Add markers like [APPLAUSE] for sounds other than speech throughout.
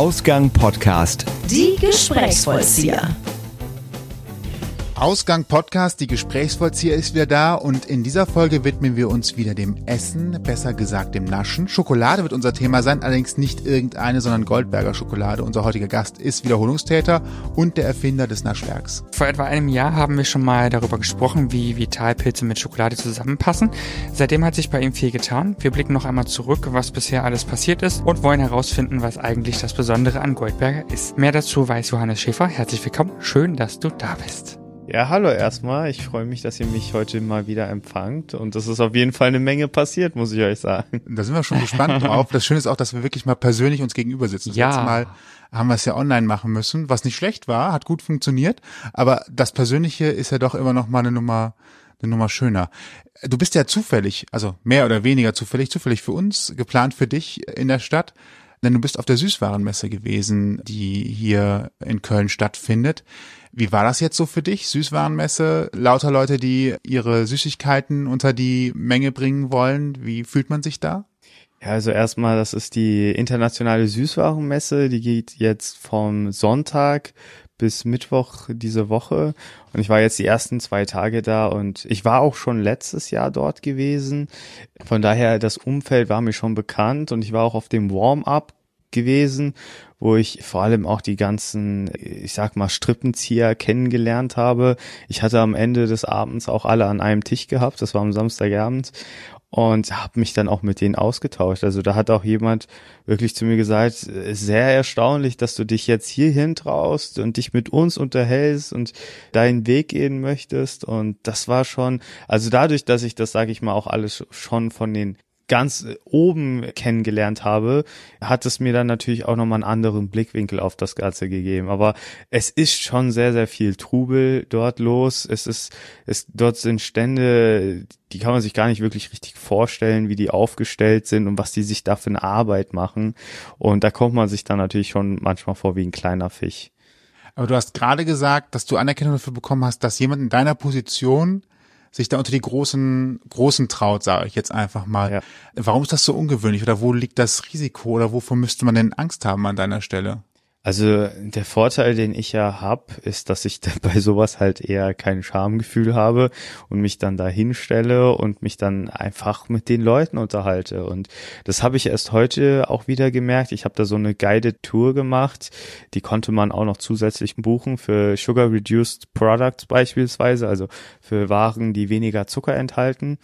Ausgang Podcast. Die Gesprächsvollzieher. Ausgang Podcast, die Gesprächsvollzieher ist wieder da und in dieser Folge widmen wir uns wieder dem Essen, besser gesagt dem Naschen. Schokolade wird unser Thema sein, allerdings nicht irgendeine, sondern Goldberger Schokolade. Unser heutiger Gast ist Wiederholungstäter und der Erfinder des Naschwerks. Vor etwa einem Jahr haben wir schon mal darüber gesprochen, wie Vitalpilze mit Schokolade zusammenpassen. Seitdem hat sich bei ihm viel getan. Wir blicken noch einmal zurück, was bisher alles passiert ist und wollen herausfinden, was eigentlich das Besondere an Goldberger ist. Mehr dazu weiß Johannes Schäfer. Herzlich willkommen. Schön, dass du da bist. Ja, hallo erstmal. Ich freue mich, dass ihr mich heute mal wieder empfangt. Und es ist auf jeden Fall eine Menge passiert, muss ich euch sagen. Da sind wir schon gespannt [LAUGHS] drauf. Das Schöne ist auch, dass wir wirklich mal persönlich uns gegenüber sitzen. Das Ja. letzte Mal haben wir es ja online machen müssen, was nicht schlecht war, hat gut funktioniert. Aber das Persönliche ist ja doch immer noch mal eine Nummer, eine Nummer schöner. Du bist ja zufällig, also mehr oder weniger zufällig, zufällig für uns, geplant für dich in der Stadt. Denn du bist auf der Süßwarenmesse gewesen, die hier in Köln stattfindet. Wie war das jetzt so für dich? Süßwarenmesse, lauter Leute, die ihre Süßigkeiten unter die Menge bringen wollen. Wie fühlt man sich da? Ja, also erstmal, das ist die internationale Süßwarenmesse. Die geht jetzt vom Sonntag bis Mittwoch diese Woche. Und ich war jetzt die ersten zwei Tage da und ich war auch schon letztes Jahr dort gewesen. Von daher, das Umfeld war mir schon bekannt und ich war auch auf dem Warm-up gewesen, wo ich vor allem auch die ganzen, ich sag mal, Strippenzieher kennengelernt habe. Ich hatte am Ende des Abends auch alle an einem Tisch gehabt, das war am Samstagabend und habe mich dann auch mit denen ausgetauscht. Also da hat auch jemand wirklich zu mir gesagt, sehr erstaunlich, dass du dich jetzt hierhin traust und dich mit uns unterhältst und deinen Weg gehen möchtest. Und das war schon, also dadurch, dass ich das, sage ich mal, auch alles schon von den ganz oben kennengelernt habe, hat es mir dann natürlich auch nochmal einen anderen Blickwinkel auf das Ganze gegeben. Aber es ist schon sehr, sehr viel Trubel dort los. Es ist, es, dort sind Stände, die kann man sich gar nicht wirklich richtig vorstellen, wie die aufgestellt sind und was die sich da für eine Arbeit machen. Und da kommt man sich dann natürlich schon manchmal vor wie ein kleiner Fisch. Aber du hast gerade gesagt, dass du Anerkennung dafür bekommen hast, dass jemand in deiner Position sich da unter die großen, großen traut, sage ich jetzt einfach mal. Ja. Warum ist das so ungewöhnlich oder wo liegt das Risiko oder wovor müsste man denn Angst haben an deiner Stelle? Also der Vorteil, den ich ja hab, ist, dass ich [LAUGHS] bei sowas halt eher kein Schamgefühl habe und mich dann da hinstelle und mich dann einfach mit den Leuten unterhalte. Und das habe ich erst heute auch wieder gemerkt. Ich habe da so eine Guided Tour gemacht, die konnte man auch noch zusätzlich buchen für Sugar Reduced Products beispielsweise, also für Waren, die weniger Zucker enthalten.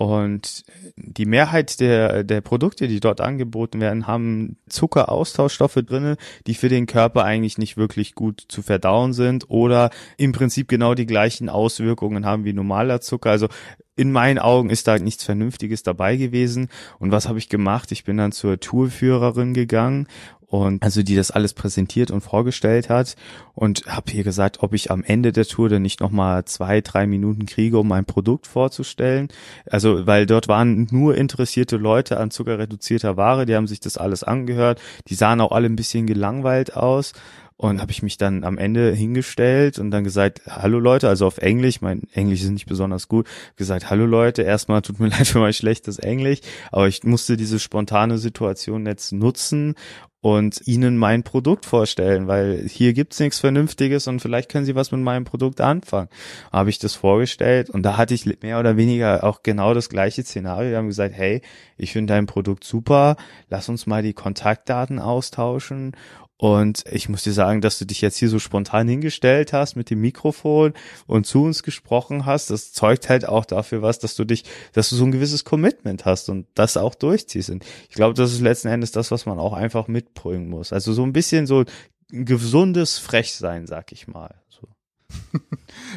Und die Mehrheit der, der Produkte, die dort angeboten werden, haben Zuckeraustauschstoffe drinne, die für den Körper eigentlich nicht wirklich gut zu verdauen sind oder im Prinzip genau die gleichen Auswirkungen haben wie normaler Zucker. Also in meinen Augen ist da nichts Vernünftiges dabei gewesen. Und was habe ich gemacht? Ich bin dann zur Tourführerin gegangen und also die das alles präsentiert und vorgestellt hat und habe ihr gesagt, ob ich am Ende der Tour dann nicht nochmal zwei, drei Minuten kriege, um mein Produkt vorzustellen. Also weil dort waren nur interessierte Leute an zuckerreduzierter Ware, die haben sich das alles angehört, die sahen auch alle ein bisschen gelangweilt aus. Und habe ich mich dann am Ende hingestellt und dann gesagt, hallo Leute, also auf Englisch, mein Englisch ist nicht besonders gut, gesagt, hallo Leute, erstmal tut mir [LAUGHS] leid für mein schlechtes Englisch, aber ich musste diese spontane Situation jetzt nutzen und ihnen mein Produkt vorstellen, weil hier gibt's nichts Vernünftiges und vielleicht können sie was mit meinem Produkt anfangen. Habe ich das vorgestellt und da hatte ich mehr oder weniger auch genau das gleiche Szenario. Wir haben gesagt, hey, ich finde dein Produkt super, lass uns mal die Kontaktdaten austauschen und ich muss dir sagen, dass du dich jetzt hier so spontan hingestellt hast mit dem Mikrofon und zu uns gesprochen hast, das zeugt halt auch dafür was, dass du dich, dass du so ein gewisses Commitment hast und das auch durchziehst. Und ich glaube, das ist letzten Endes das, was man auch einfach mitbringen muss. Also so ein bisschen so ein gesundes Frechsein, sag ich mal. So. [LAUGHS]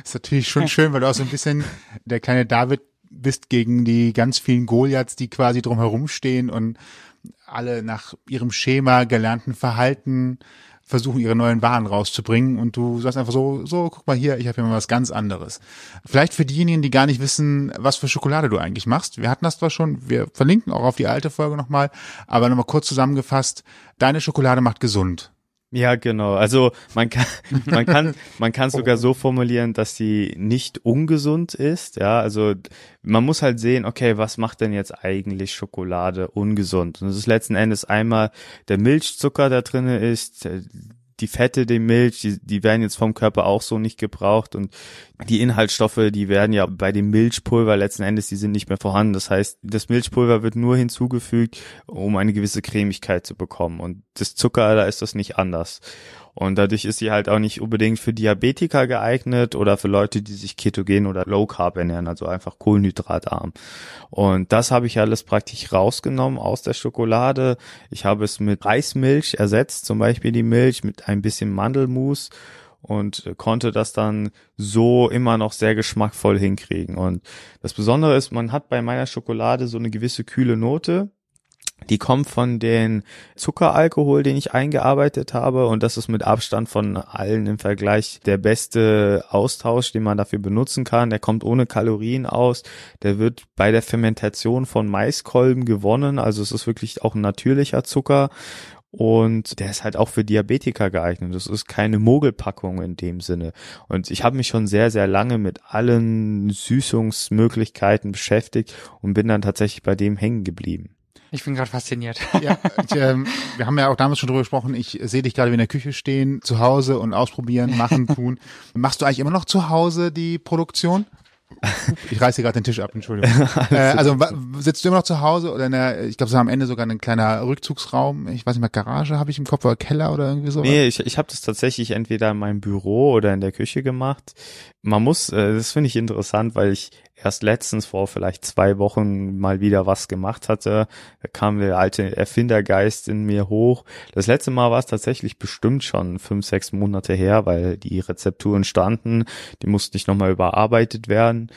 ist natürlich schon schön, weil du auch so ein bisschen der kleine David bist gegen die ganz vielen Goliaths, die quasi drumherum stehen und alle nach ihrem Schema gelernten Verhalten versuchen, ihre neuen Waren rauszubringen und du sagst einfach so, so, guck mal hier, ich habe hier mal was ganz anderes. Vielleicht für diejenigen, die gar nicht wissen, was für Schokolade du eigentlich machst. Wir hatten das zwar schon, wir verlinken auch auf die alte Folge nochmal, aber nochmal kurz zusammengefasst, deine Schokolade macht gesund. Ja, genau. Also man kann, [LAUGHS] man kann, man kann sogar so formulieren, dass sie nicht ungesund ist. Ja, also man muss halt sehen, okay, was macht denn jetzt eigentlich Schokolade ungesund? Und das ist letzten Endes einmal der Milchzucker da drinne ist, die Fette, die Milch, die, die werden jetzt vom Körper auch so nicht gebraucht und die Inhaltsstoffe, die werden ja bei dem Milchpulver letzten Endes, die sind nicht mehr vorhanden. Das heißt, das Milchpulver wird nur hinzugefügt, um eine gewisse Cremigkeit zu bekommen und das Zucker, da ist das nicht anders. Und dadurch ist sie halt auch nicht unbedingt für Diabetiker geeignet oder für Leute, die sich ketogen oder low carb ernähren, also einfach kohlenhydratarm. Und das habe ich alles praktisch rausgenommen aus der Schokolade. Ich habe es mit Reismilch ersetzt, zum Beispiel die Milch mit ein bisschen Mandelmus und konnte das dann so immer noch sehr geschmackvoll hinkriegen. Und das Besondere ist, man hat bei meiner Schokolade so eine gewisse kühle Note die kommt von den Zuckeralkohol, den ich eingearbeitet habe und das ist mit Abstand von allen im Vergleich der beste Austausch, den man dafür benutzen kann. Der kommt ohne Kalorien aus. Der wird bei der Fermentation von Maiskolben gewonnen, also es ist wirklich auch ein natürlicher Zucker und der ist halt auch für Diabetiker geeignet. Das ist keine Mogelpackung in dem Sinne. Und ich habe mich schon sehr, sehr lange mit allen Süßungsmöglichkeiten beschäftigt und bin dann tatsächlich bei dem hängen geblieben. Ich bin gerade fasziniert. Ja, ich, ähm, wir haben ja auch damals schon drüber gesprochen. Ich sehe dich gerade in der Küche stehen, zu Hause und ausprobieren, machen, [LAUGHS] tun. Machst du eigentlich immer noch zu Hause die Produktion? Ich reiße gerade den Tisch ab, Entschuldigung. [LAUGHS] äh, also sitzt du immer noch zu Hause oder in der, ich glaube, es war am Ende sogar ein kleiner Rückzugsraum, ich weiß nicht mehr, Garage habe ich im Kopf oder Keller oder irgendwie so? Nee, ich, ich habe das tatsächlich entweder in meinem Büro oder in der Küche gemacht. Man muss, äh, das finde ich interessant, weil ich erst letztens vor vielleicht zwei Wochen mal wieder was gemacht hatte. Da kam der alte Erfindergeist in mir hoch. Das letzte Mal war es tatsächlich bestimmt schon fünf, sechs Monate her, weil die Rezepturen standen. Die mussten nicht nochmal überarbeitet werden.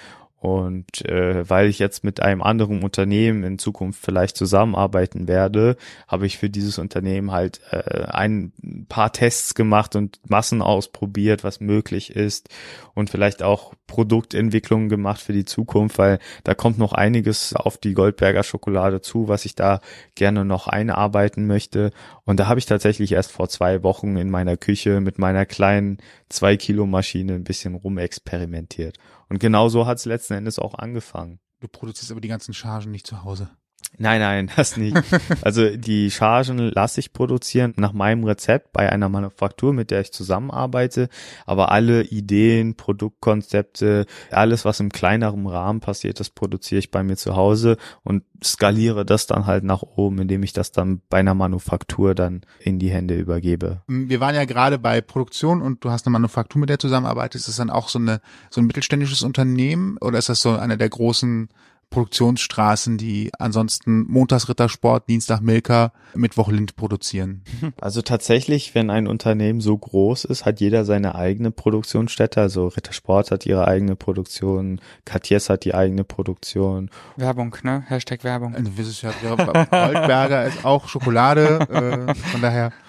Und äh, weil ich jetzt mit einem anderen Unternehmen in Zukunft vielleicht zusammenarbeiten werde, habe ich für dieses Unternehmen halt äh, ein paar Tests gemacht und Massen ausprobiert, was möglich ist und vielleicht auch Produktentwicklungen gemacht für die Zukunft, weil da kommt noch einiges auf die Goldberger Schokolade zu, was ich da gerne noch einarbeiten möchte. Und da habe ich tatsächlich erst vor zwei Wochen in meiner Küche mit meiner kleinen zwei Kilo Maschine ein bisschen rumexperimentiert. Und genau so hat es letzten Endes auch angefangen. Du produzierst aber die ganzen Chargen nicht zu Hause. Nein, nein, [LAUGHS] das nicht. [LAUGHS] Also die Chargen lasse ich produzieren nach meinem Rezept bei einer Manufaktur, mit der ich zusammenarbeite. Aber alle Ideen, Produktkonzepte, alles, was im kleineren Rahmen passiert, das produziere ich bei mir zu Hause und skaliere das dann halt nach oben, indem ich das dann bei einer Manufaktur dann in die Hände übergebe. Wir waren ja gerade bei Produktion und du hast eine Manufaktur, mit der zusammenarbeitest. Ist das dann auch so eine so ein mittelständisches Unternehmen oder ist das so einer der großen Produktionsstraßen, die ansonsten Montagsrittersport, Dienstag Milka, Mittwoch Lind produzieren. [LAUGHS] Also tatsächlich, wenn ein Unternehmen so groß ist, hat jeder seine eigene Produktionsstätte. Also Rittersport hat ihre eigene Produktion, Cartiers hat die eigene Produktion. Werbung, ne? Hashtag Werbung. Also, ja, Goldberger ist auch Schokolade, äh, von daher. [LAUGHS]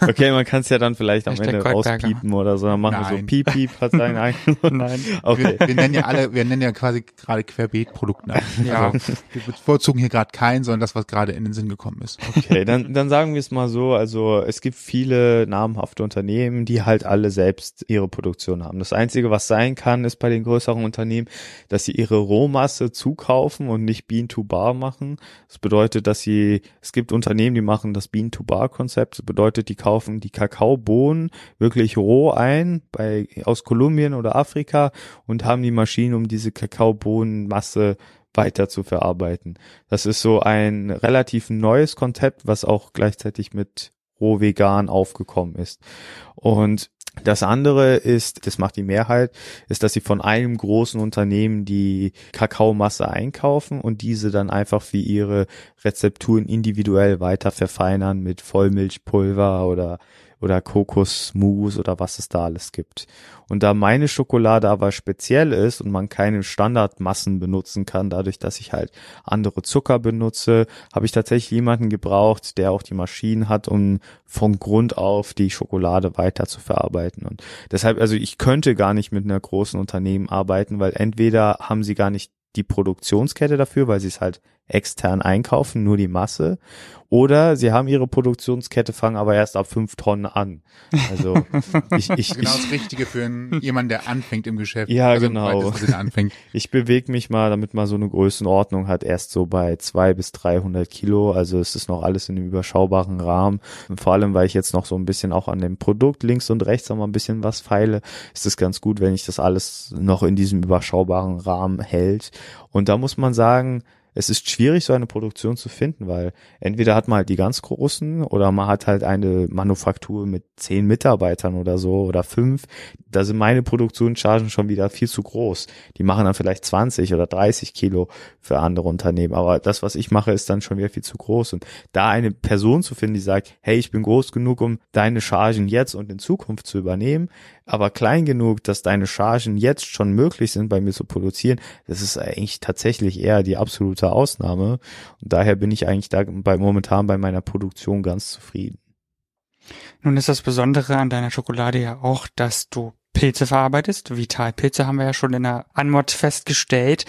Okay, man kann es ja dann vielleicht am Hashtag Ende Goldberger. rauspiepen oder so. Dann machen Nein. wir so Piep, Piep, hat seinen [LAUGHS] eigenen. Nein. Okay. Wir, wir nennen ja alle, wir nennen ja quasi gerade Querbeet Produkte. [LAUGHS] Ja. Also, wir bevorzugen hier gerade keinen, sondern das, was gerade in den Sinn gekommen ist. Okay, dann, dann sagen wir es mal so. Also es gibt viele namhafte Unternehmen, die halt alle selbst ihre Produktion haben. Das Einzige, was sein kann, ist bei den größeren Unternehmen, dass sie ihre Rohmasse zukaufen und nicht Bean-to-Bar machen. Das bedeutet, dass sie, es gibt Unternehmen, die machen das Bean-to-Bar-Konzept. Das bedeutet, die kaufen die Kakaobohnen wirklich roh ein, bei, aus Kolumbien oder Afrika und haben die Maschinen, um diese Kakaobohnenmasse weiter zu verarbeiten. Das ist so ein relativ neues Konzept, was auch gleichzeitig mit roh vegan aufgekommen ist. Und das andere ist, das macht die Mehrheit, ist, dass sie von einem großen Unternehmen die Kakaomasse einkaufen und diese dann einfach für ihre Rezepturen individuell weiter verfeinern mit Vollmilchpulver oder oder Kokosmus oder was es da alles gibt. Und da meine Schokolade aber speziell ist und man keine Standardmassen benutzen kann, dadurch, dass ich halt andere Zucker benutze, habe ich tatsächlich jemanden gebraucht, der auch die Maschinen hat, um von Grund auf die Schokolade weiter zu verarbeiten. Und deshalb, also ich könnte gar nicht mit einer großen Unternehmen arbeiten, weil entweder haben sie gar nicht die Produktionskette dafür, weil sie es halt extern einkaufen, nur die Masse. Oder sie haben ihre Produktionskette, fangen aber erst ab fünf Tonnen an. Also [LAUGHS] ich, ich, Genau ich, das Richtige für einen, jemanden, der anfängt im Geschäft. Ja, also genau. [LAUGHS] ich bewege mich mal, damit man so eine Größenordnung hat, erst so bei zwei bis 300 Kilo. Also es ist noch alles in einem überschaubaren Rahmen. Und vor allem, weil ich jetzt noch so ein bisschen auch an dem Produkt links und rechts noch mal ein bisschen was feile, ist es ganz gut, wenn ich das alles noch in diesem überschaubaren Rahmen hält. Und da muss man sagen, es ist schwierig, so eine Produktion zu finden, weil entweder hat man halt die ganz großen oder man hat halt eine Manufaktur mit zehn Mitarbeitern oder so oder fünf. Da sind meine Produktionschargen schon wieder viel zu groß. Die machen dann vielleicht 20 oder 30 Kilo für andere Unternehmen. Aber das, was ich mache, ist dann schon wieder viel zu groß. Und da eine Person zu finden, die sagt, hey, ich bin groß genug, um deine Chargen jetzt und in Zukunft zu übernehmen, aber klein genug, dass deine Chargen jetzt schon möglich sind, bei mir zu produzieren, das ist eigentlich tatsächlich eher die absolute Ausnahme. Und daher bin ich eigentlich da bei, momentan bei meiner Produktion ganz zufrieden. Nun ist das Besondere an deiner Schokolade ja auch, dass du Pilze verarbeitest. Vitalpilze haben wir ja schon in der Anmod festgestellt.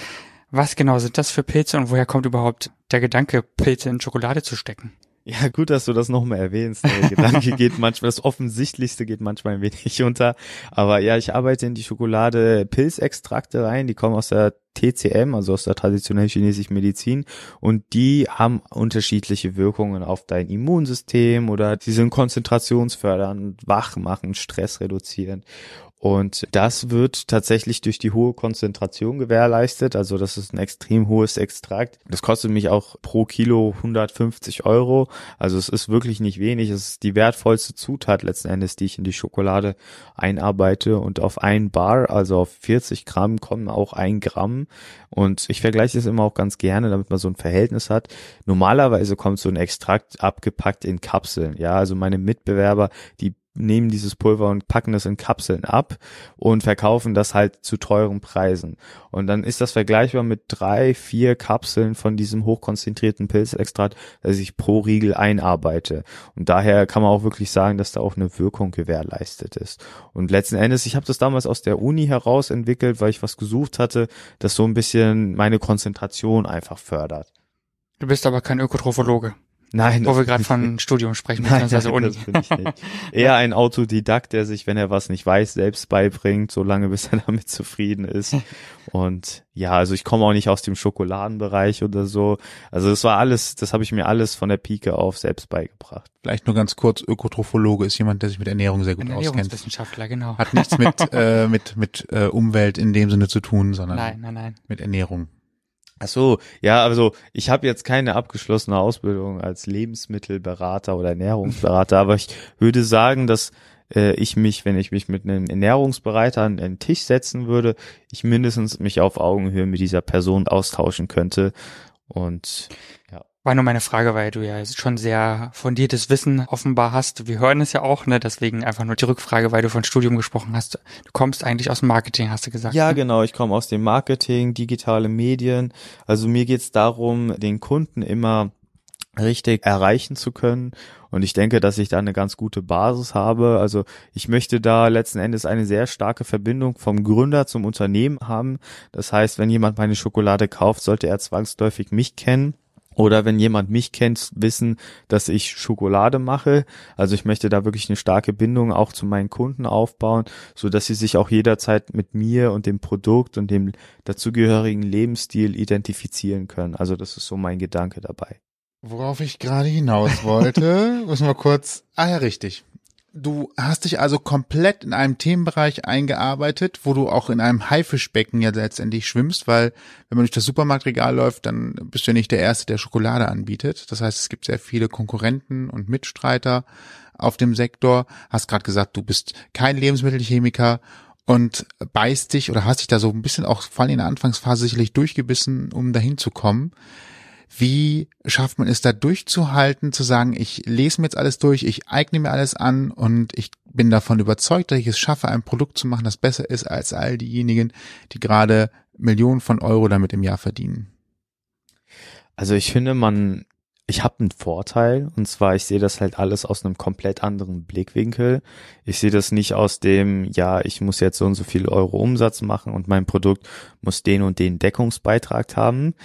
Was genau sind das für Pilze und woher kommt überhaupt der Gedanke, Pilze in Schokolade zu stecken? Ja, gut, dass du das nochmal erwähnst. Der Gedanke geht manchmal, das Offensichtlichste geht manchmal ein wenig [LAUGHS] unter. Aber ja, ich arbeite in die Schokolade Pilzextrakte rein, die kommen aus der TCM, also aus der traditionellen chinesischen Medizin. Und die haben unterschiedliche Wirkungen auf dein Immunsystem oder sie sind konzentrationsfördernd, wach machen, Stress reduzieren. Und das wird tatsächlich durch die hohe Konzentration gewährleistet. Also das ist ein extrem hohes Extrakt. Das kostet mich auch pro Kilo 150 Euro. Also es ist wirklich nicht wenig. Es ist die wertvollste Zutat letzten Endes, die ich in die Schokolade einarbeite. Und auf ein Bar, also auf 40 Gramm, kommen auch ein Gramm. Und ich vergleiche das immer auch ganz gerne, damit man so ein Verhältnis hat. Normalerweise kommt so ein Extrakt abgepackt in Kapseln. Ja, also meine Mitbewerber, die nehmen dieses Pulver und packen das in Kapseln ab und verkaufen das halt zu teuren Preisen. Und dann ist das vergleichbar mit drei, vier Kapseln von diesem hochkonzentrierten Pilzextrakt, das ich pro Riegel einarbeite. Und daher kann man auch wirklich sagen, dass da auch eine Wirkung gewährleistet ist. Und letzten Endes, ich habe das damals aus der Uni heraus entwickelt, weil ich was gesucht hatte, das so ein bisschen meine Konzentration einfach fördert. Du bist aber kein Ökotrophologe, Nein, wo wir gerade von Studium sprechen, Nein, beziehungsweise [LAUGHS] nein, Uni. das bin ich nicht. Eher ein Autodidakt, der sich, wenn er was nicht weiß, selbst beibringt, solange bis er [LAUGHS] damit zufrieden ist. Und ja, also ich komme auch nicht aus dem Schokoladenbereich oder so. Also das war alles, das habe ich mir alles von der Pike auf selbst beigebracht. Vielleicht nur ganz kurz, Ökotrophologe ist jemand, der sich mit Ernährung sehr gut Ein auskennt. Ernährungswissenschaftler, genau. Hat nichts mit, äh, mit, mit äh, Umwelt in dem Sinne zu tun, sondern Nein, nein, nein. mit Ernährung. Ach so, ja, also ich habe jetzt keine abgeschlossene Ausbildung als Lebensmittelberater oder Ernährungsberater, aber ich würde sagen, dass äh, ich mich, wenn ich mich mit einem Ernährungsberater an einen Tisch setzen würde, ich mindestens mich auf Augenhöhe mit dieser Person austauschen könnte. Und War nur meine Frage, weil du ja schon sehr fundiertes Wissen offenbar hast. Wir hören es ja auch, ne? Deswegen einfach nur die Rückfrage, weil du von Studium gesprochen hast. Du kommst eigentlich aus dem Marketing, hast du gesagt. Ja, ne? genau. Ich komme aus dem Marketing, digitale Medien. Also mir geht's darum, den Kunden immer richtig erreichen zu können. Und ich denke, dass ich da eine ganz gute Basis habe. Also ich möchte da letzten Endes eine sehr starke Verbindung vom Gründer zum Unternehmen haben. Das heißt, wenn jemand meine Schokolade kauft, sollte er zwangsläufig mich kennen. Oder wenn jemand mich kennt, wissen, dass ich Schokolade mache. Also ich möchte da wirklich eine starke Bindung auch zu meinen Kunden aufbauen, so dass sie sich auch jederzeit mit mir und dem Produkt und dem dazugehörigen Lebensstil identifizieren können. Also das ist so mein Gedanke dabei. Worauf ich gerade hinaus wollte, [LAUGHS] muss mal kurz. Ah ja, richtig. Du hast dich also komplett in einem Themenbereich eingearbeitet, wo du auch in einem Haifischbecken ja letztendlich schwimmst, weil wenn man durch das Supermarktregal läuft, dann bist du ja nicht der Erste, der Schokolade anbietet. Das heißt, es gibt sehr viele Konkurrenten und Mitstreiter auf dem Sektor. Hast gerade gesagt, du bist kein Lebensmittelchemiker und beißt dich oder hast dich da so ein bisschen auch vor allem in der Anfangsphase sicherlich durchgebissen, um dahin zu kommen. Wie schafft man es da durchzuhalten, zu sagen, ich lese mir jetzt alles durch, ich eigne mir alles an und ich bin davon überzeugt, dass ich es schaffe, ein Produkt zu machen, das besser ist als all diejenigen, die gerade Millionen von Euro damit im Jahr verdienen? Also ich finde, man, ich habe einen Vorteil und zwar, ich sehe das halt alles aus einem komplett anderen Blickwinkel. Ich sehe das nicht aus dem, ja, ich muss jetzt so und so viel Euro Umsatz machen und mein Produkt muss den und den Deckungsbeitrag haben.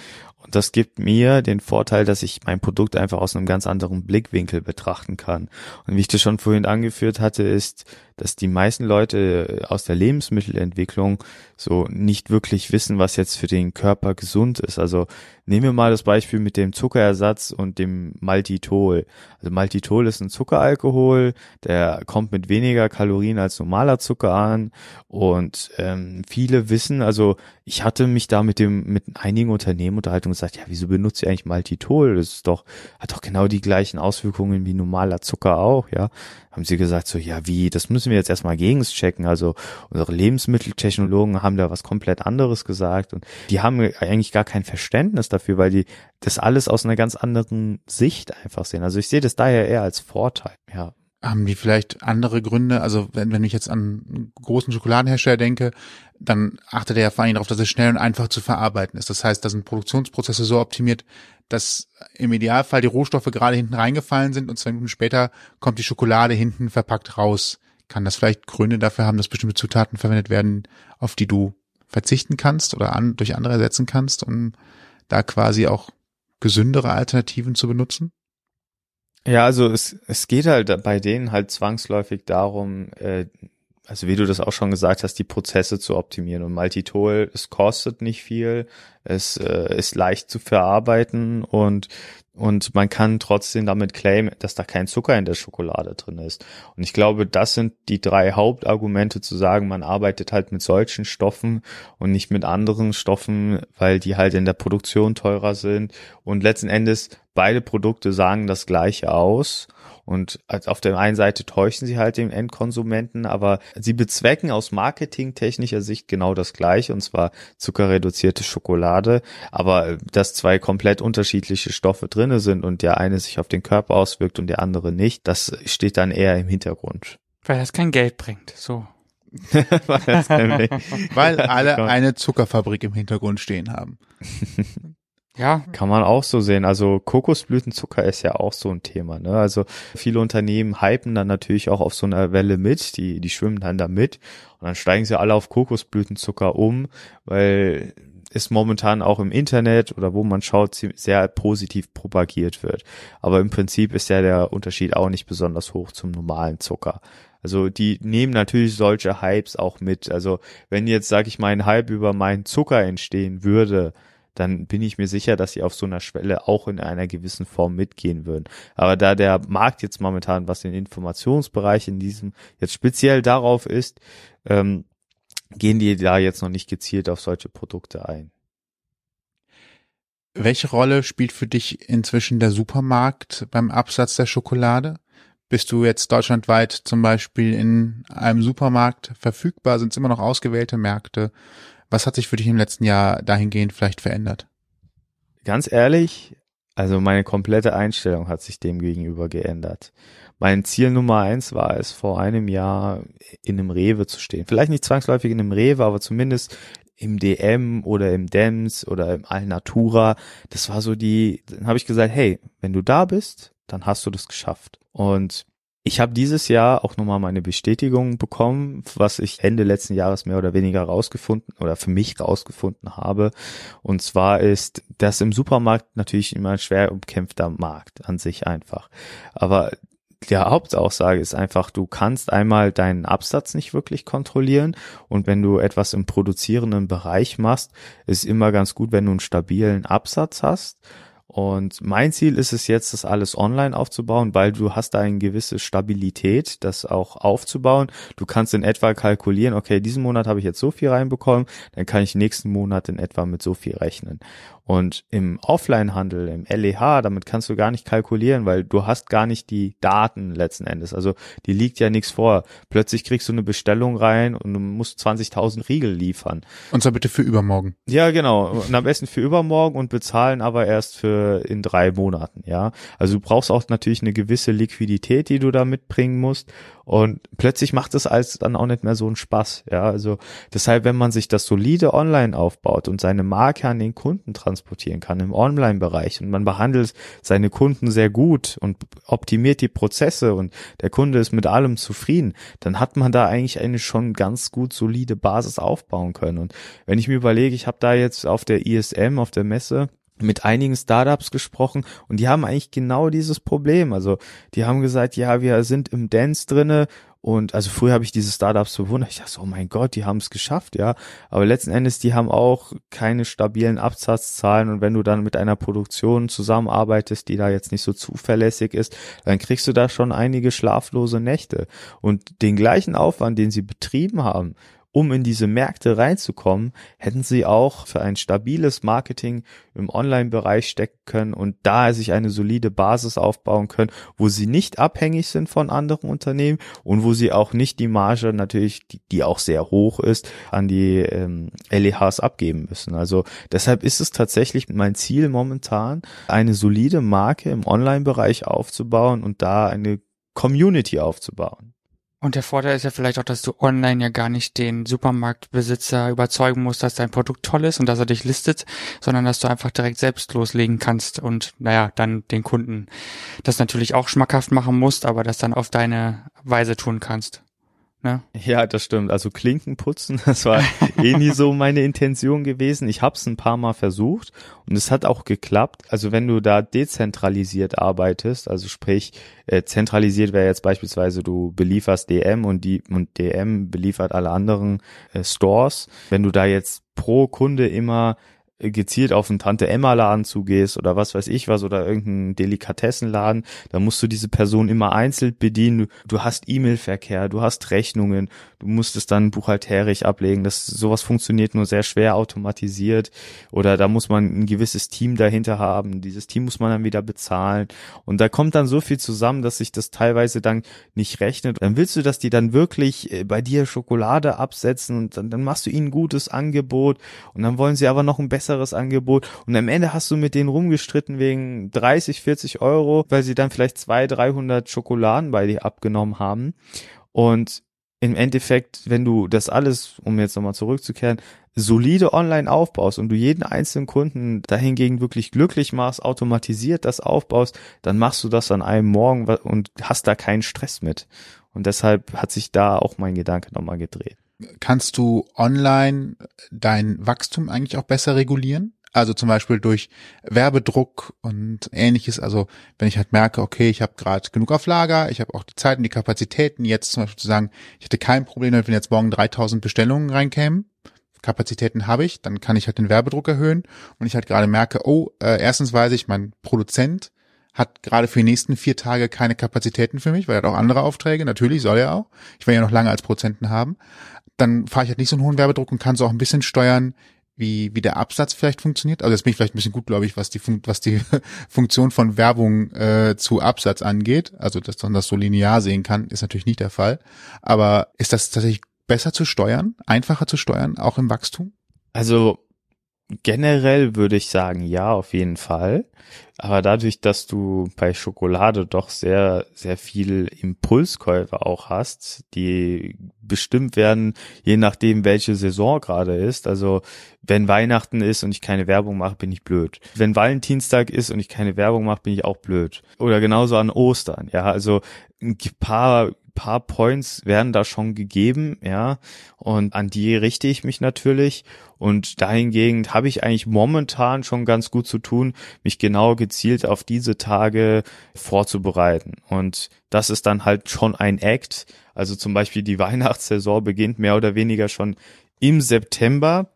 Und das gibt mir den Vorteil, dass ich mein Produkt einfach aus einem ganz anderen Blickwinkel betrachten kann. Und wie ich das schon vorhin angeführt hatte, ist, dass die meisten Leute aus der Lebensmittelentwicklung so nicht wirklich wissen, was jetzt für den Körper gesund ist. Also nehmen wir mal das Beispiel mit dem Zuckerersatz und dem Maltitol. Also Maltitol ist ein Zuckeralkohol, der kommt mit weniger Kalorien als normaler Zucker an und ähm, viele wissen, also ich hatte mich da mit dem mit einigen Unternehmen unterhalten und gesagt, ja, wieso benutzt ihr eigentlich Maltitol? Das ist doch hat doch genau die gleichen Auswirkungen wie normaler Zucker auch, ja haben sie gesagt, so, ja, wie, das müssen wir jetzt erstmal gegenschecken. Also unsere Lebensmitteltechnologen haben da was komplett anderes gesagt und die haben eigentlich gar kein Verständnis dafür, weil die das alles aus einer ganz anderen Sicht einfach sehen. Also ich sehe das daher eher als Vorteil, ja. Haben die vielleicht andere Gründe? Also wenn, wenn ich jetzt an einen großen Schokoladenhersteller denke, dann achtet er ja vor allem darauf, dass es schnell und einfach zu verarbeiten ist. Das heißt, da sind Produktionsprozesse so optimiert, dass im Idealfall die Rohstoffe gerade hinten reingefallen sind und zwei Minuten später kommt die Schokolade hinten verpackt raus. Kann das vielleicht Gründe dafür haben, dass bestimmte Zutaten verwendet werden, auf die du verzichten kannst oder an, durch andere ersetzen kannst, um da quasi auch gesündere Alternativen zu benutzen? Ja, also es, es geht halt bei denen halt zwangsläufig darum, äh, also wie du das auch schon gesagt hast, die Prozesse zu optimieren. Und Maltitol, es kostet nicht viel, es äh, ist leicht zu verarbeiten und und man kann trotzdem damit claimen, dass da kein Zucker in der Schokolade drin ist. Und ich glaube, das sind die drei Hauptargumente zu sagen, man arbeitet halt mit solchen Stoffen und nicht mit anderen Stoffen, weil die halt in der Produktion teurer sind. Und letzten Endes beide Produkte sagen das gleiche aus und auf der einen Seite täuschen sie halt den Endkonsumenten, aber sie bezwecken aus marketingtechnischer Sicht genau das Gleiche, und zwar zuckerreduzierte Schokolade. Aber dass zwei komplett unterschiedliche Stoffe drinne sind und der eine sich auf den Körper auswirkt und der andere nicht, das steht dann eher im Hintergrund. Weil das kein Geld bringt, so. [LAUGHS] Weil [LAUGHS] alle eine Zuckerfabrik im Hintergrund stehen haben. [LAUGHS] Ja. Kann man auch so sehen. Also Kokosblütenzucker ist ja auch so ein Thema. Ne? Also viele Unternehmen hypen dann natürlich auch auf so einer Welle mit, die, die schwimmen dann da mit und dann steigen sie alle auf Kokosblütenzucker um, weil es momentan auch im Internet oder wo man schaut, sehr positiv propagiert wird. Aber im Prinzip ist ja der Unterschied auch nicht besonders hoch zum normalen Zucker. Also die nehmen natürlich solche Hypes auch mit. Also wenn jetzt, sag ich mal, ein Hype über meinen Zucker entstehen würde, dann bin ich mir sicher, dass sie auf so einer Schwelle auch in einer gewissen Form mitgehen würden. Aber da der Markt jetzt momentan, was den Informationsbereich in diesem jetzt speziell darauf ist, ähm, gehen die da jetzt noch nicht gezielt auf solche Produkte ein. Welche Rolle spielt für dich inzwischen der Supermarkt beim Absatz der Schokolade? Bist du jetzt deutschlandweit zum Beispiel in einem Supermarkt verfügbar? Sind es immer noch ausgewählte Märkte? Was hat sich für dich im letzten Jahr dahingehend vielleicht verändert? Ganz ehrlich, also meine komplette Einstellung hat sich dem gegenüber geändert. Mein Ziel Nummer eins war es, vor einem Jahr in einem Rewe zu stehen. Vielleicht nicht zwangsläufig in einem Rewe, aber zumindest im DM oder im Dems oder im Alnatura. Das war so die, dann habe ich gesagt, hey, wenn du da bist, dann hast du das geschafft. Und ich habe dieses Jahr auch nochmal meine Bestätigung bekommen, was ich Ende letzten Jahres mehr oder weniger rausgefunden oder für mich rausgefunden habe. Und zwar ist das im Supermarkt natürlich immer ein schwer umkämpfter Markt an sich einfach. Aber die Hauptaussage ist einfach, du kannst einmal deinen Absatz nicht wirklich kontrollieren und wenn du etwas im produzierenden Bereich machst, ist immer ganz gut, wenn du einen stabilen Absatz hast und mein Ziel ist es jetzt, das alles online aufzubauen, weil du hast da eine gewisse Stabilität, das auch aufzubauen. Du kannst in etwa kalkulieren, okay, diesen Monat habe ich jetzt so viel reinbekommen, dann kann ich nächsten Monat in etwa mit so viel rechnen. Und im Offline-Handel, im LEH, damit kannst du gar nicht kalkulieren, weil du hast gar nicht die Daten letzten Endes. Also die liegt ja nichts vor. Plötzlich kriegst du eine Bestellung rein und du musst 20.000 Riegel liefern. Und zwar bitte für übermorgen. Ja, genau. Und am besten für übermorgen und bezahlen aber erst für in drei Monaten, ja. Also du brauchst auch natürlich eine gewisse Liquidität, die du da mitbringen musst. Und plötzlich macht es alles dann auch nicht mehr so einen Spaß. Ja, also deshalb, wenn man sich das solide online aufbaut und seine Marke an den Kunden transportieren kann im Online-Bereich und man behandelt seine Kunden sehr gut und optimiert die Prozesse und der Kunde ist mit allem zufrieden, dann hat man da eigentlich eine schon ganz gut solide Basis aufbauen können. Und wenn ich mir überlege, ich habe da jetzt auf der ISM, auf der Messe, mit einigen Startups gesprochen und die haben eigentlich genau dieses Problem. Also die haben gesagt, ja, wir sind im Dance drinne und also früher habe ich diese Startups bewundert. Ich dachte oh mein Gott, die haben es geschafft, ja. Aber letzten Endes, die haben auch keine stabilen Absatzzahlen. Und wenn du dann mit einer Produktion zusammenarbeitest, die da jetzt nicht so zuverlässig ist, dann kriegst du da schon einige schlaflose Nächte. Und den gleichen Aufwand, den sie betrieben haben, um in diese Märkte reinzukommen, hätten sie auch für ein stabiles Marketing im Online-Bereich stecken können und da sich eine solide Basis aufbauen können, wo sie nicht abhängig sind von anderen Unternehmen und wo sie auch nicht die Marge natürlich, die, die auch sehr hoch ist, an die ähm, LEHs abgeben müssen. Also deshalb ist es tatsächlich mein Ziel momentan, eine solide Marke im Online-Bereich aufzubauen und da eine Community aufzubauen. Und der Vorteil ist ja vielleicht auch, dass du online ja gar nicht den Supermarktbesitzer überzeugen musst, dass dein Produkt toll ist und dass er dich listet, sondern dass du einfach direkt selbst loslegen kannst und naja, dann den Kunden das natürlich auch schmackhaft machen musst, aber das dann auf deine Weise tun kannst. Ne? Ja, das stimmt. Also Klinken putzen, [LAUGHS] das war eh nie so meine Intention gewesen. Ich habe es ein paar Mal versucht und es hat auch geklappt. Also wenn du da dezentralisiert arbeitest, also sprich äh, zentralisiert wäre jetzt beispielsweise du belieferst DM und die und DM beliefert alle anderen äh, Stores. Wenn du da jetzt pro Kunde immer gezielt auf einen Tante-Emma-Laden zugehst oder was weiß ich was oder irgendeinen Delikatessenladen, da musst du diese Person immer einzeln bedienen. Du, du hast E-Mail-Verkehr, du hast Rechnungen, du musst es dann buchhalterisch ablegen. Das sowas funktioniert nur sehr schwer automatisiert oder da muss man ein gewisses Team dahinter haben. Dieses Team muss man dann wieder bezahlen und da kommt dann so viel zusammen, dass sich das teilweise dann nicht rechnet. Dann willst du, dass die dann wirklich äh, bei dir Schokolade absetzen und dann, dann machst du ihnen ein gutes Angebot und dann wollen sie aber noch ein besseres Angebot und am Ende hast du mit denen rumgestritten wegen 30, 40 Euro, weil sie dann vielleicht 200, 300 Schokoladen bei dir abgenommen haben und im Endeffekt, wenn du das alles, um jetzt nochmal zurückzukehren, solide online aufbaust und du jeden einzelnen Kunden dahingegen wirklich glücklich machst, automatisiert das aufbaust, dann machst du das an einem Morgen und hast da keinen Stress mit. Und deshalb hat sich da auch mein Gedanke nochmal gedreht. Kannst du online dein Wachstum eigentlich auch besser regulieren? Also zum Beispiel durch Werbedruck und ähnliches. Also wenn ich halt merke, okay, ich habe gerade genug auf Lager, ich habe auch die Zeit und die Kapazitäten, jetzt zum Beispiel zu sagen, ich hätte kein Problem wenn jetzt morgen 3000 Bestellungen reinkämen. Kapazitäten habe ich, dann kann ich halt den Werbedruck erhöhen und ich halt gerade merke, oh, äh, erstens weiß ich, mein Produzent hat gerade für die nächsten vier Tage keine Kapazitäten für mich, weil er hat auch andere Aufträge, natürlich soll er auch. Ich will ja noch lange als Prozenten haben. Dann fahre ich halt nicht so einen hohen Werbedruck und kann so auch ein bisschen steuern, wie, wie der Absatz vielleicht funktioniert. Also jetzt bin ich vielleicht ein bisschen gut, glaube ich, was die, was die [LAUGHS] Funktion von Werbung äh, zu Absatz angeht. Also, dass man das so linear sehen kann, ist natürlich nicht der Fall. Aber ist das tatsächlich besser zu steuern, einfacher zu steuern, auch im Wachstum? Also Generell würde ich sagen, ja, auf jeden Fall. Aber dadurch, dass du bei Schokolade doch sehr, sehr viel Impulskäufe auch hast, die bestimmt werden, je nachdem, welche Saison gerade ist. Also, wenn Weihnachten ist und ich keine Werbung mache, bin ich blöd. Wenn Valentinstag ist und ich keine Werbung mache, bin ich auch blöd. Oder genauso an Ostern. Ja, also ein paar paar Points werden da schon gegeben, ja, und an die richte ich mich natürlich. Und dahingegen habe ich eigentlich momentan schon ganz gut zu tun, mich genau gezielt auf diese Tage vorzubereiten. Und das ist dann halt schon ein Act. Also zum Beispiel die [LAUGHS] Weihnachtssaison beginnt mehr oder weniger schon im September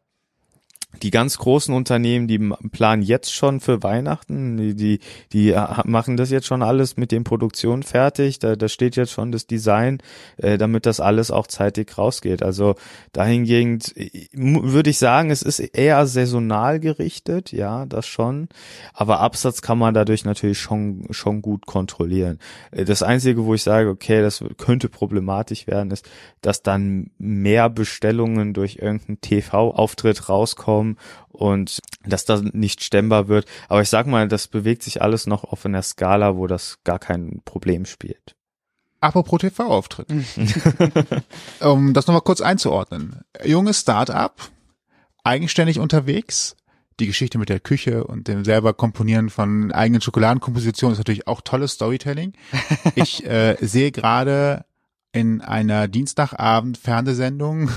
die ganz großen Unternehmen, die planen jetzt schon für Weihnachten, die, die, die machen das jetzt schon alles mit den Produktionen fertig, da, da steht jetzt schon das Design, äh, damit das alles auch zeitig rausgeht. Also dahingehend äh, würde ich sagen, es ist eher saisonal gerichtet, ja, das schon, aber Absatz kann man dadurch natürlich schon, schon gut kontrollieren. Äh, das Einzige, wo ich sage, okay, das könnte problematisch werden, ist, dass dann mehr Bestellungen durch irgendeinen TV-Auftritt rauskommen, kommen und dass das nicht stemmbar wird. Aber ich sag mal, das bewegt sich alles noch auf einer Skala, wo das gar kein Problem spielt. Apropos TV-Auftritt. [LAUGHS] um das nochmal kurz einzuordnen. Junges Start-up, eigenständig unterwegs. Die Geschichte mit der Küche und dem selber Komponieren von eigenen Schokoladenkompositionen ist natürlich auch tolles Storytelling. Ich [LAUGHS] äh, sehe gerade in einer Dienstagabend Fernsehsendung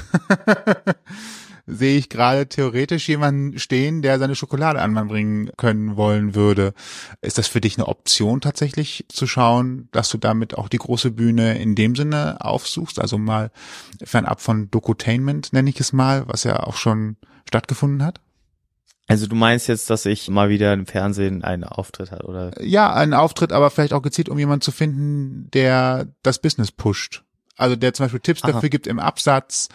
[LAUGHS] sehe ich gerade theoretisch jemanden stehen, der seine Schokolade an Mann bringen können wollen würde. Ist das für dich eine Option tatsächlich zu schauen, dass du damit auch die große Bühne in dem Sinne aufsuchst? Also mal fernab von Dokutainment nenne ich es mal, was ja auch schon stattgefunden hat? Also du meinst jetzt, dass ich mal wieder im Fernsehen einen Auftritt hat, oder? Ja, einen Auftritt, aber vielleicht auch gezielt, um jemanden zu finden, der das Business pusht. Also der zum Beispiel Tipps Aha. dafür gibt im Absatz,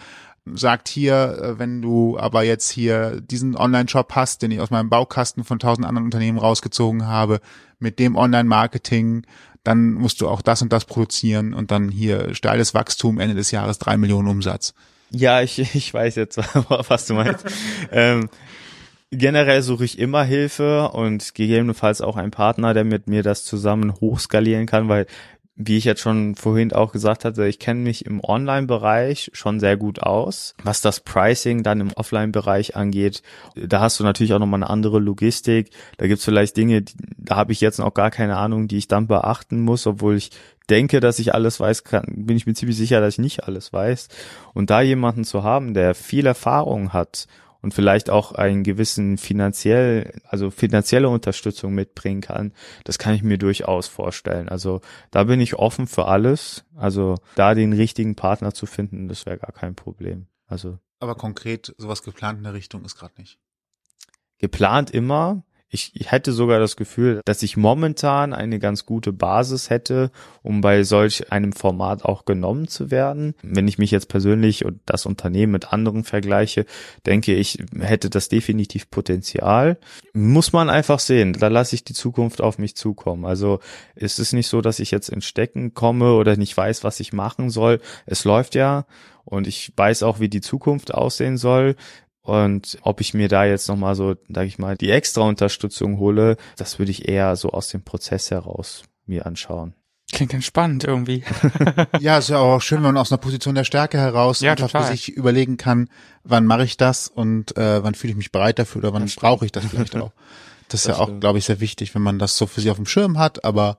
sagt hier, äh, wenn du aber jetzt hier diesen Online-Shop hast, den ich aus meinem Baukasten von tausend anderen Unternehmen rausgezogen habe, mit dem Online-Marketing, dann musst du auch das und das produzieren und dann hier steiles Wachstum, Ende des Jahres drei Millionen Umsatz. Ja, ich, [LAUGHS] ich weiß jetzt, [LAUGHS] was du meinst. [LAUGHS] ähm, generell suche ich immer Hilfe und gegebenenfalls auch einen Partner, der mit mir das zusammen hochskalieren kann, weil wie ich jetzt schon vorhin auch gesagt hatte, ich kenne mich im Online-Bereich schon sehr gut aus. Was das Pricing dann im Offline-Bereich angeht, da hast du natürlich auch nochmal eine andere Logistik. Da gibt's vielleicht Dinge, die, da habe ich jetzt noch gar keine Ahnung, die ich dann beachten muss, obwohl ich denke, dass ich alles weiß, kann, bin ich mir ziemlich sicher, dass ich nicht alles weiß. Und da jemanden zu haben, der viel Erfahrung hat und vielleicht auch einen gewissen finanziell, also finanzielle Unterstützung mitbringen kann, das kann ich mir durchaus vorstellen. Also da bin ich offen für alles. Also da den richtigen Partner zu finden, das wäre gar kein Problem. Also. Aber konkret sowas geplant in der Richtung ist gerade nicht. Geplant immer, ich, hätte sogar das Gefühl, dass ich momentan eine ganz gute Basis hätte, um bei solch einem Format auch genommen zu werden. Wenn ich mich jetzt persönlich und das Unternehmen mit anderen vergleiche, denke ich, hätte das definitiv Potenzial. Muss man einfach sehen. Da lasse ich die Zukunft auf mich zukommen. Also es ist nicht so, dass ich jetzt in Stecken komme oder nicht weiß, was ich machen soll. Es läuft ja und ich weiß auch, wie die Zukunft aussehen soll. Und ob ich mir da jetzt nochmal so, sag ich mal, die extra Unterstützung hole, das würde ich eher so aus dem Prozess heraus mir anschauen. Klingt entspannt irgendwie. [LAUGHS] ja, ist ja auch schön, wenn man aus einer Position der Stärke heraus ja, einfach für sich überlegen kann, wann mache ich das und äh, wann fühle ich mich bereit dafür oder wann brauche ich das vielleicht auch. [LAUGHS] Das ist das ja auch, glaube ich, sehr wichtig, wenn man das so für sich auf dem Schirm hat, aber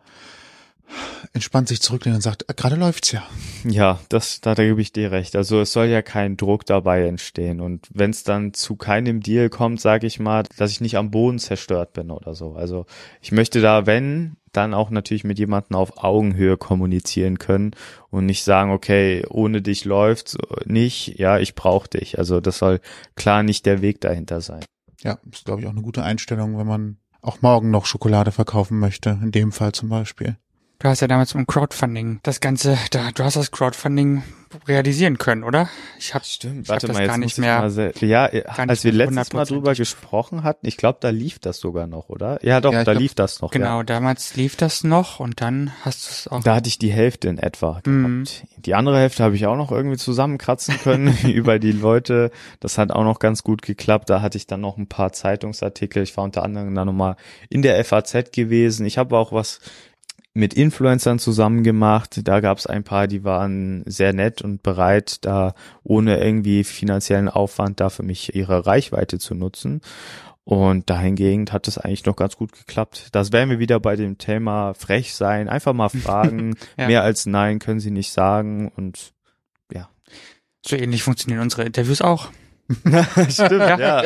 entspannt sich zurücklehnt und sagt, äh, gerade läuft's ja. Ja, das, da, da gebe ich dir recht. Also es soll ja kein Druck dabei entstehen. Und wenn es dann zu keinem Deal kommt, sage ich mal, dass ich nicht am Boden zerstört bin oder so. Also ich möchte da, wenn, dann auch natürlich mit jemandem auf Augenhöhe kommunizieren können und nicht sagen, okay, ohne dich läuft's nicht, ja, ich brauche dich. Also das soll klar nicht der Weg dahinter sein. Ja, ist glaube ich auch eine gute Einstellung, wenn man auch morgen noch Schokolade verkaufen möchte, in dem Fall zum Beispiel. Du hast ja damals im Crowdfunding das Ganze, da, du hast das Crowdfunding realisieren können, oder? Ich habe Stimmt, warte hab mal, das gar nicht mehr. Sehr, ja, als wir letztes Mal drüber gesprochen hatten, ich glaube, da lief das sogar noch, oder? Ja, doch, ja, da glaub, lief das noch. Genau, ja. damals lief das noch und dann hast du es auch. Da hatte ich die Hälfte in etwa mhm. gehabt. Die andere Hälfte habe ich auch noch irgendwie zusammenkratzen können [LAUGHS] [LAUGHS] über die Leute. Das hat auch noch ganz gut geklappt. Da hatte ich dann noch ein paar Zeitungsartikel. Ich war unter anderem dann nochmal in der FAZ gewesen. Ich habe auch was mit Influencern zusammen gemacht. Da gab es ein paar, die waren sehr nett und bereit, da ohne irgendwie finanziellen Aufwand da für mich ihre Reichweite zu nutzen. Und dahingehend hat es eigentlich noch ganz gut geklappt. Das wären wir wieder bei dem Thema frech sein. Einfach mal [LAUGHS] fragen. ja. Mehr als nein können sie nicht sagen. Und ja. So ähnlich funktionieren unsere Interviews auch. [LAUGHS] Stimmt, ja. ja.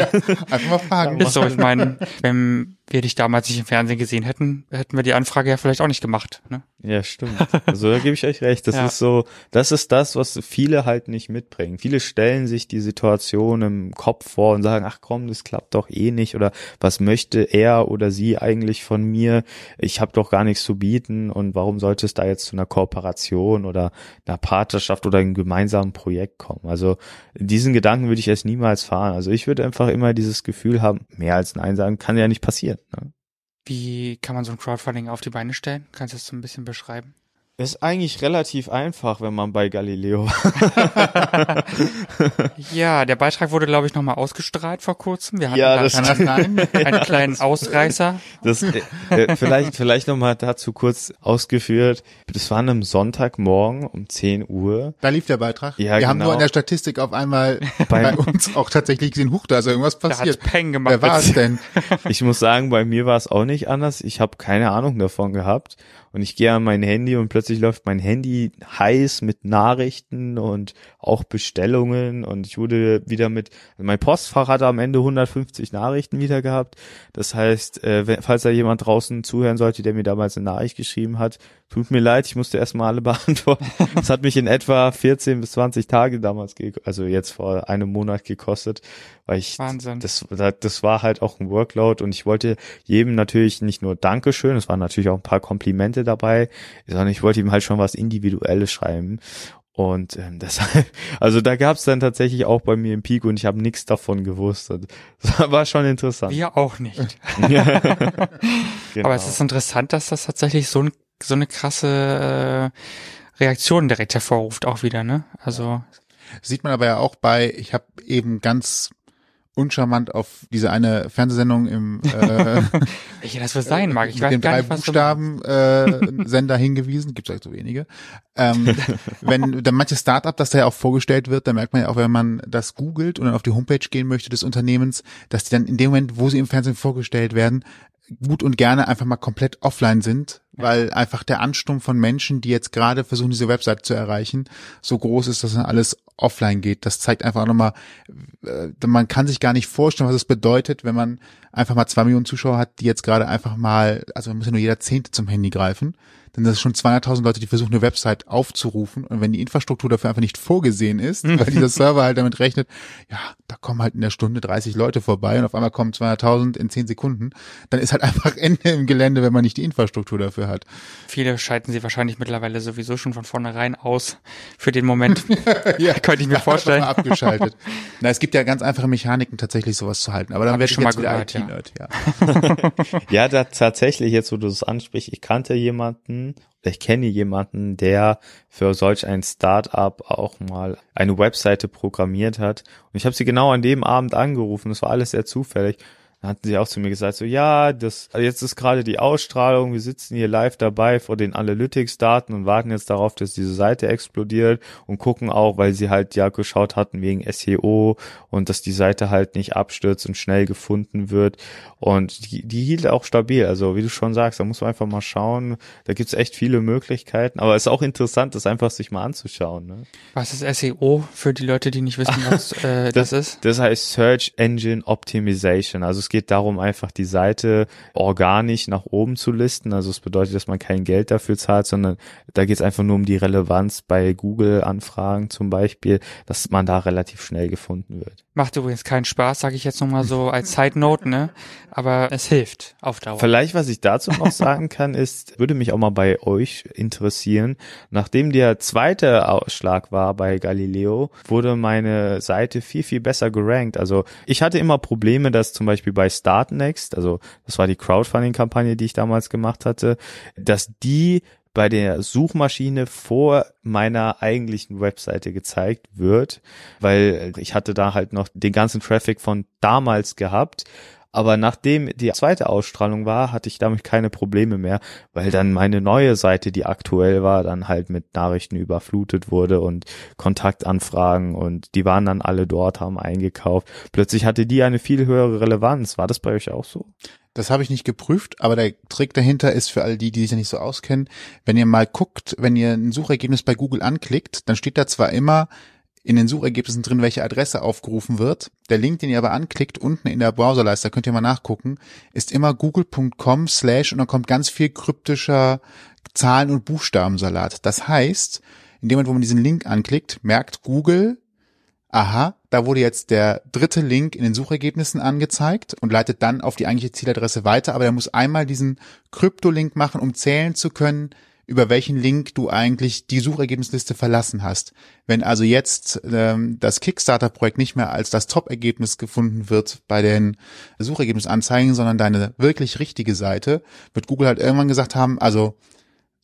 Einfach mal fragen. So, ich meine, wenn wir dich damals nicht im Fernsehen gesehen hätten, hätten wir die Anfrage ja vielleicht auch nicht gemacht. Ne? Ja, stimmt. Also da gebe ich euch recht. Das [LAUGHS] ja. ist so, das ist das, was viele halt nicht mitbringen. Viele stellen sich die Situation im Kopf vor und sagen, ach komm, das klappt doch eh nicht oder was möchte er oder sie eigentlich von mir? Ich habe doch gar nichts zu bieten und warum sollte es da jetzt zu einer Kooperation oder einer Partnerschaft oder einem gemeinsamen Projekt kommen? Also diesen Gedanken würde ich erst niemals fahren. Also ich würde einfach immer dieses Gefühl haben, mehr als Nein sagen kann ja nicht passieren. Ne? Wie kann man so ein Crowdfunding auf die Beine stellen? Kannst du das so ein bisschen beschreiben? Ist eigentlich relativ einfach, wenn man bei Galileo. [LAUGHS] ja, der Beitrag wurde, glaube ich, nochmal ausgestrahlt vor kurzem. Wir hatten ja, das einen, einen [LAUGHS] kleinen Ausreißer. Das, äh, äh vielleicht, vielleicht nochmal dazu kurz ausgeführt. Das war an einem Sonntagmorgen um 10 Uhr. Da lief der Beitrag. Ja, Wir genau. haben nur in der Statistik auf einmal [LAUGHS] bei, bei uns auch tatsächlich gesehen, huch, da ist irgendwas passiert. Da Peng gemacht. Wer war es denn? Ich muss sagen, bei mir war es auch nicht anders. Ich habe keine Ahnung davon gehabt und ich gehe an mein Handy und plötzlich läuft mein Handy heiß mit Nachrichten und auch Bestellungen und ich wurde wieder mit, also mein Postfach hatte am Ende 150 Nachrichten wieder gehabt. Das heißt, äh, falls da jemand draußen zuhören sollte, der mir damals eine Nachricht geschrieben hat, tut mir leid, ich musste erstmal alle [LAUGHS] beantworten. Das hat mich in etwa 14 bis 20 Tage damals, also jetzt vor einem Monat gekostet, weil ich, Wahnsinn. das, das war halt auch ein Workload und ich wollte jedem natürlich nicht nur Dankeschön, es waren natürlich auch ein paar Komplimente dabei, sondern ich wollte ihm halt schon was Individuelles schreiben. Und ähm, [LAUGHS] deshalb, also da gab es dann tatsächlich auch bei mir im Peak und ich habe nichts davon gewusst. [LAUGHS] Das war schon interessant. Wir auch nicht. genau. Aber es ist interessant, dass das tatsächlich so, ein, so eine krasse äh, Reaktion direkt hervorruft, auch wieder, ne? Also Sieht man aber ja auch bei, ich habe eben ganz uncharmant auf diese eine Fernsehsendung im äh, [LAUGHS] ich das sein mag. Ich mit weiß gar drei nicht, Buchstaben äh, Sender hingewiesen, gibt es halt so wenige. Ähm, [LAUGHS] wenn dann manches Startup, das da ja auch vorgestellt wird, dann merkt man ja auch, wenn man das googelt und dann auf die Homepage gehen möchte des Unternehmens, dass die dann in dem Moment, wo sie im Fernsehen vorgestellt werden, gut und gerne einfach mal komplett offline sind, weil einfach der Ansturm von Menschen, die jetzt gerade versuchen, diese Website zu erreichen, so groß ist, dass dann alles offline geht. Das zeigt einfach nochmal, äh, man kann sich gar nicht vorstellen, was es bedeutet, wenn man einfach mal zwei Millionen Zuschauer hat, die jetzt gerade einfach mal, also man muss ja nur jeder Zehnte zum Handy greifen, denn das ist schon 200.000 Leute, die versuchen, eine Website aufzurufen und wenn die Infrastruktur dafür einfach nicht vorgesehen ist, weil dieser Server halt damit rechnet, ja, da kommen halt in der Stunde 30 Leute vorbei und auf einmal kommen 200.000 in 10 Sekunden, dann ist halt [LAUGHS] einfach Ende im Gelände, wenn man nicht die Infrastruktur dafür hat. Viele schalten sie wahrscheinlich mittlerweile sowieso schon von vornherein aus für den Moment. [LAUGHS] [LAUGHS] ja, Könnte ich mir vorstellen. Mal abgeschaltet. Na, es gibt ja ganz einfache Mechaniken, tatsächlich sowas zu halten. Aber dann werde ich schon jetzt mal gehört, IT-Nerd, ja. Ja, da tatsächlich, jetzt wo du das ansprichst, ich kannte jemanden, ich kenne jemanden, der für solch ein Startup auch mal eine Webseite programmiert hat. Und ich habe sie genau an dem Abend angerufen. Das war alles sehr zufällig. Dann hatten sie auch zu mir gesagt, so ja, das jetzt ist gerade die Ausstrahlung, wir sitzen hier live dabei vor den Analytics-Daten und warten jetzt darauf, dass diese Seite explodiert und gucken auch, weil sie halt ja geschaut hatten wegen SEO und dass die Seite halt nicht abstürzt und schnell gefunden wird. Und die, die hielt auch stabil. Also wie du schon sagst, da muss man einfach mal schauen. Da gibt's echt viele Möglichkeiten. Aber es ist auch interessant, das einfach sich mal anzuschauen. Ne? Was ist SEO für die Leute, die nicht wissen, was [LAUGHS] äh, das, ist? Das heißt Search Engine Optimization. Also es geht darum, einfach die Seite organisch nach oben zu listen. Also es bedeutet, dass man kein Geld dafür zahlt, sondern da geht es einfach nur um die Relevanz bei Google-Anfragen zum Beispiel, dass man da relativ schnell gefunden wird. Macht übrigens keinen Spaß, sage ich jetzt nochmal so als Side Note, ne? Aber es hilft auf Dauer. Vielleicht, was ich dazu noch sagen kann, ist, würde mich auch mal bei euch interessieren. Nachdem der zweite Ausschlag war bei Galileo, wurde meine Seite viel, viel besser gerankt. Also ich hatte immer Probleme, dass zum Beispiel bei Startnext, also das war die Crowdfunding-Kampagne, die ich damals gemacht hatte, dass die bei der Suchmaschine vor meiner eigentlichen Webseite gezeigt wird, weil ich hatte da halt noch den ganzen Traffic von damals gehabt. Aber nachdem die zweite Ausstrahlung war, hatte ich damit keine Probleme mehr, weil dann meine neue Seite, die aktuell war, dann halt mit Nachrichten überflutet wurde und Kontaktanfragen und die waren dann alle dort, haben eingekauft. Plötzlich hatte die eine viel höhere Relevanz. War das bei euch auch so? Das habe ich nicht geprüft, aber der Trick dahinter ist für all die, die sich ja nicht so auskennen, wenn ihr mal guckt, wenn ihr ein Suchergebnis bei Google anklickt, dann steht da zwar immer in den Suchergebnissen drin, welche Adresse aufgerufen wird. Der Link, den ihr aber anklickt, unten in der Browserleiste, könnt ihr mal nachgucken, ist immer google.com slash und dann kommt ganz viel kryptischer Zahlen- und Buchstabensalat. Das heißt, in dem Moment, wo man diesen Link anklickt, merkt Google, aha, da wurde jetzt der dritte Link in den Suchergebnissen angezeigt und leitet dann auf die eigentliche Zieladresse weiter, aber er muss einmal diesen Kryptolink machen, um zählen zu können, über welchen Link du eigentlich die Suchergebnisliste verlassen hast. Wenn also jetzt ähm, das Kickstarter-Projekt nicht mehr als das Top-Ergebnis gefunden wird bei den Suchergebnisanzeigen, sondern deine wirklich richtige Seite, wird Google halt irgendwann gesagt haben, also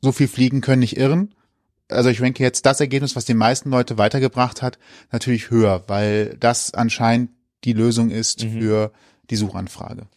so viel fliegen können nicht irren. Also ich ranke jetzt das Ergebnis, was die meisten Leute weitergebracht hat, natürlich höher, weil das anscheinend die Lösung ist Mhm. für die Suchanfrage.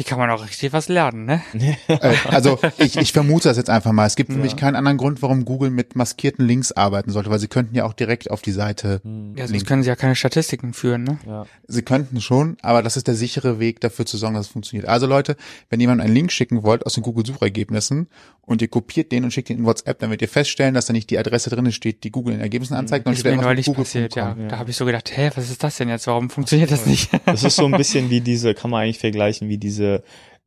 Hier kann man auch richtig was lernen, ne? [LAUGHS] Äh, also ich, ich vermute das jetzt einfach mal. Es gibt für mich keinen anderen Grund, warum Google mit maskierten Links arbeiten sollte, weil sie könnten ja auch direkt auf die Seite. Ja, sonst Link. können sie ja keine Statistiken führen, ne? Ja. Sie könnten schon, aber das ist der sichere Weg dafür zu sorgen, dass es funktioniert. Also Leute, wenn jemand einen Link schicken wollt aus den Google-Suchergebnissen und ihr kopiert den und schickt den in WhatsApp, dann werdet ihr feststellen, dass da nicht die Adresse drin steht, die Google in den Ergebnissen anzeigt, sondern Ist mir neulich Google. passiert, ja. Da habe ich so gedacht, hä, was ist das denn jetzt? Warum funktioniert das nicht? Das ist so ein bisschen [LAUGHS] wie diese, kann man eigentlich vergleichen, wie diese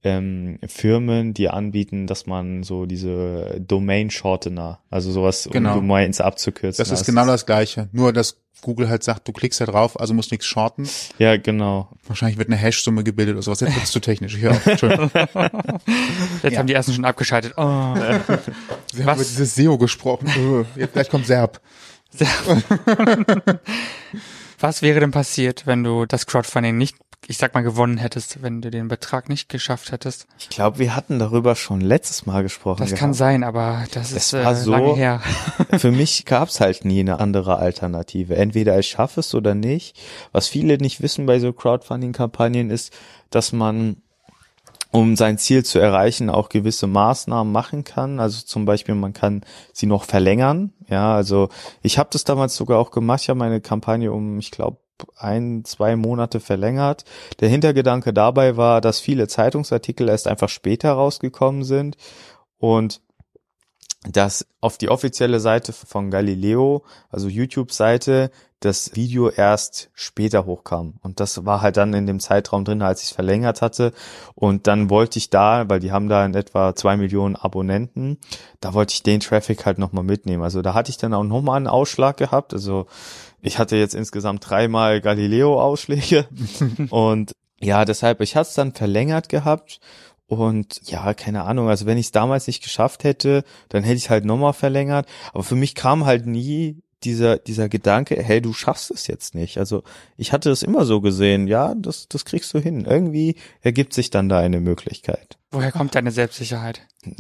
ähm, Firmen, die anbieten, dass man so diese Domain-Shortener, also sowas, Genau. um Domains abzukürzen. Das ist genau das Gleiche. Nur, dass Google halt sagt, du klickst da drauf, also musst nichts shorten. Ja, genau. Wahrscheinlich wird eine Hash-Summe gebildet oder sowas. Jetzt wird's zu technisch. Ich auf. Entschuldigung. [LAUGHS] [LAUGHS] Jetzt Ja. haben die ersten schon abgeschaltet. Oh. [LAUGHS] Wir haben über dieses SEO gesprochen. Äh, Jetzt gleich kommt Serb. Was wäre denn passiert, wenn du das Crowdfunding nicht, ich sag mal, gewonnen hättest, wenn du den Betrag nicht geschafft hättest? Ich glaube, wir hatten darüber schon letztes Mal gesprochen. Das gehabt. kann sein, aber das Es ist war äh, so- lange her. [LAUGHS] Für mich gab's halt nie eine andere Alternative. Entweder ich schaffe es oder nicht. Was viele nicht wissen bei so Crowdfunding-Kampagnen ist, dass man um sein Ziel zu erreichen, auch gewisse Maßnahmen machen kann. Also zum Beispiel, man kann sie noch verlängern. Ja, also ich habe das damals sogar auch gemacht. Ich habe meine Kampagne um, ich glaube, ein, zwei Monate verlängert. Der Hintergedanke dabei war, dass viele Zeitungsartikel erst einfach später rausgekommen sind und dass auf die offizielle Seite von Galileo, also YouTube-Seite, das Video erst später hochkam. Und das war halt dann in dem Zeitraum drin, als ich es verlängert hatte. Und dann wollte ich da, weil die haben da in etwa zwei Millionen Abonnenten, da wollte ich den Traffic halt nochmal mitnehmen. Also da hatte ich dann auch nochmal einen Ausschlag gehabt. Also ich hatte jetzt insgesamt dreimal Galileo-Ausschläge. [LAUGHS] und ja, deshalb, ich hatte es dann verlängert gehabt. Und ja, keine Ahnung, also wenn ich es damals nicht geschafft hätte, dann hätte ich halt nochmal verlängert. Aber für mich kam halt nie dieser, dieser Gedanke, hey, du schaffst es jetzt nicht. Also ich hatte es immer so gesehen, ja, das, das kriegst du hin. Irgendwie ergibt sich dann da eine Möglichkeit. Woher kommt deine Selbstsicherheit? [LAUGHS]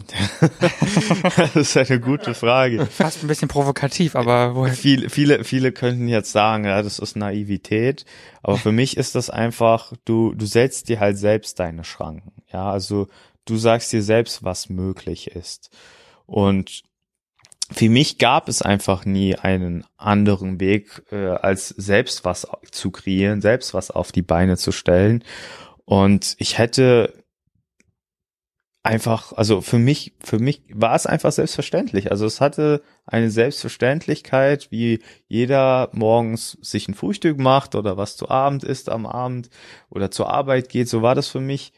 das ist eine gute Frage. Fast ein bisschen provokativ, aber woher? Viele, viele, viele könnten jetzt sagen, ja, das ist Naivität. Aber für mich ist das einfach, du, du setzt dir halt selbst deine Schranken. Ja, also du sagst dir selbst, was möglich ist. Und für mich gab es einfach nie einen anderen Weg, äh, als selbst was zu kreieren, selbst was auf die Beine zu stellen. Und ich hätte einfach, also für mich, für mich war es einfach selbstverständlich. Also es hatte eine Selbstverständlichkeit, wie jeder morgens sich ein Frühstück macht oder was zu Abend isst am Abend oder zur Arbeit geht. So war das für mich.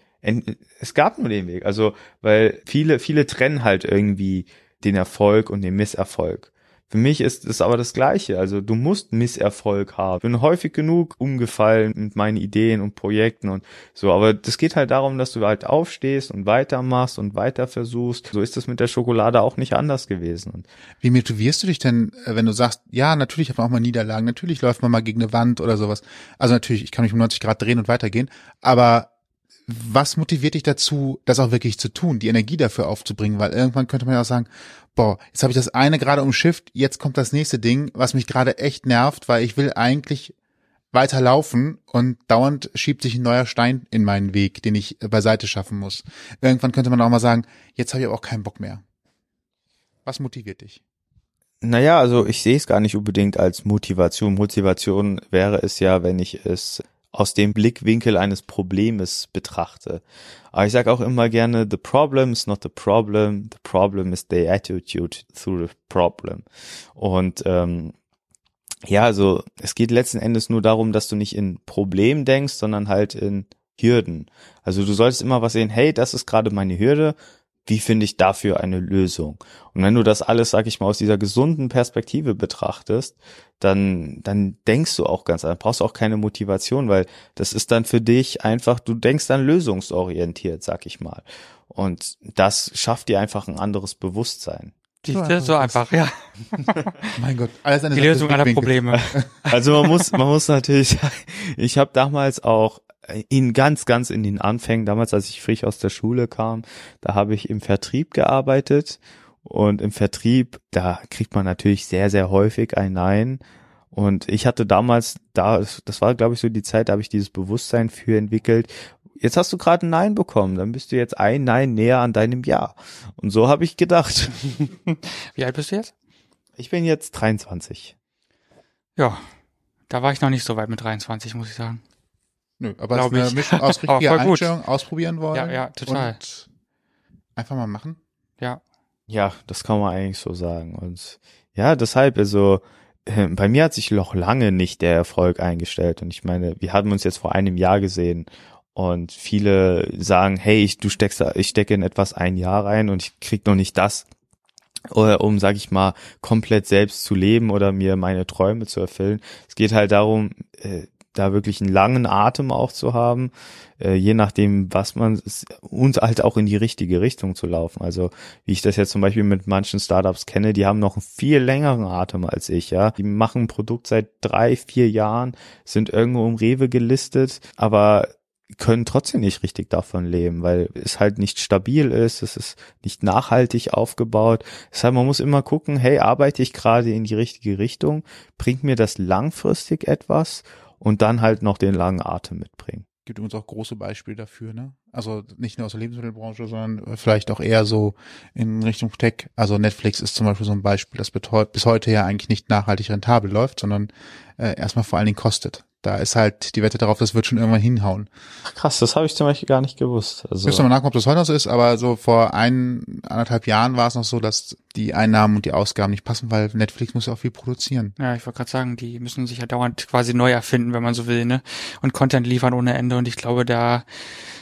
Es gab nur den Weg. Also, weil viele, viele trennen halt irgendwie den Erfolg und den Misserfolg. Für mich ist es aber das Gleiche. Also du musst Misserfolg haben. Ich bin häufig genug umgefallen mit meinen Ideen und Projekten und so. Aber das geht halt darum, dass du halt aufstehst und weitermachst und weiter versuchst. So ist es mit der Schokolade auch nicht anders gewesen. Wie motivierst du dich denn, äh, wenn du sagst, ja, natürlich hat man auch mal Niederlagen, natürlich läuft man mal gegen eine Wand oder sowas. Also natürlich, ich kann mich um 90 Grad drehen und weitergehen, aber was motiviert dich dazu, das auch wirklich zu tun, die Energie dafür aufzubringen? Weil irgendwann könnte man ja auch sagen, boah, jetzt habe ich das eine gerade umschifft, jetzt kommt das nächste Ding, was mich gerade echt nervt, weil ich will eigentlich weiterlaufen und dauernd schiebt sich ein neuer Stein in meinen Weg, den ich beiseite schaffen muss. Irgendwann könnte man auch mal sagen, jetzt habe ich aber auch keinen Bock mehr. Was motiviert dich? Naja, also ich sehe es gar nicht unbedingt als Motivation. Motivation wäre es ja, wenn ich es aus dem Blickwinkel eines Problems betrachte. Aber ich sage auch immer gerne, the problem is not the problem, the problem is the attitude through the problem. Und ähm, ja, also es geht letzten Endes nur darum, dass du nicht in Problem denkst, sondern halt in Hürden. Also du solltest immer was sehen, hey, das ist gerade meine Hürde, wie finde ich dafür eine Lösung? Und wenn du das alles, sag ich mal, aus dieser gesunden Perspektive betrachtest, dann, dann denkst du auch ganz anders, brauchst auch keine Motivation, weil das ist dann für dich einfach, du denkst dann lösungsorientiert, sag ich mal. Und das schafft dir einfach ein anderes Bewusstsein. So einfach, ja. [LAUGHS] Mein Gott, alles eine Die Lösung aller. Probleme. [LAUGHS] Also man muss, man muss natürlich sagen, [LAUGHS] ich habe damals auch in ganz, ganz in den Anfängen, damals als ich frisch aus der Schule kam, da habe ich im Vertrieb gearbeitet und im Vertrieb, da kriegt man natürlich sehr, sehr häufig ein Nein. Und ich hatte damals, da, das war glaube ich so die Zeit, da habe ich dieses Bewusstsein für entwickelt, jetzt hast du gerade ein Nein bekommen, dann bist du jetzt ein Nein näher an deinem Ja. Und so habe ich gedacht. [LAUGHS] Wie alt bist du jetzt? Ich bin jetzt 23. Ja, da war ich noch nicht so weit mit 23, muss ich sagen. Nö, aber es ist eine ich. Mischung aus [LAUGHS] richtiger voll gut. Einstellung, ausprobieren wollen. Ja, ja, total. Und einfach mal machen. Ja, Ja, das kann man eigentlich so sagen. Und ja, deshalb, also äh, bei mir hat sich noch lange nicht der Erfolg eingestellt. Und ich meine, wir haben uns jetzt vor einem Jahr gesehen. Und viele sagen, hey, ich, du steckst, da- ich stecke in etwas ein Jahr rein und ich krieg noch nicht das, oder um, sag ich mal, komplett selbst zu leben oder mir meine Träume zu erfüllen. Es geht halt darum, äh, da wirklich einen langen Atem auch zu haben, äh, je nachdem, was man und halt auch in die richtige Richtung zu laufen. Also wie ich das jetzt zum Beispiel mit manchen Startups kenne, die haben noch einen viel längeren Atem als ich, ja. Die machen ein Produkt seit drei, vier Jahren, sind irgendwo im Rewe gelistet, aber können trotzdem nicht richtig davon leben, weil es halt nicht stabil ist, es ist nicht nachhaltig aufgebaut. Deshalb, man muss immer gucken, hey, arbeite ich gerade in die richtige Richtung? Bringt mir das langfristig etwas? Und dann halt noch den langen Atem mitbringen. Gibt uns auch große Beispiele dafür, ne? Also nicht nur aus der Lebensmittelbranche, sondern vielleicht auch eher so in Richtung Tech. Also Netflix ist zum Beispiel so ein Beispiel, das bis heute ja eigentlich nicht nachhaltig rentabel läuft, sondern äh, erstmal vor allen Dingen kostet. Da ist halt die Wette darauf, das wird schon irgendwann hinhauen. Ach, krass, das habe ich zum Beispiel gar nicht gewusst. Also, Müssen wir mal nachgucken, ob das heute noch so ist, aber so vor ein, anderthalb Jahren war es noch so, dass die Einnahmen und die Ausgaben nicht passen, weil Netflix muss ja auch viel produzieren. ja, ich wollte gerade sagen, die müssen sich ja dauernd quasi neu erfinden, wenn man so will, ne? Und Content liefern ohne Ende. Und ich glaube, da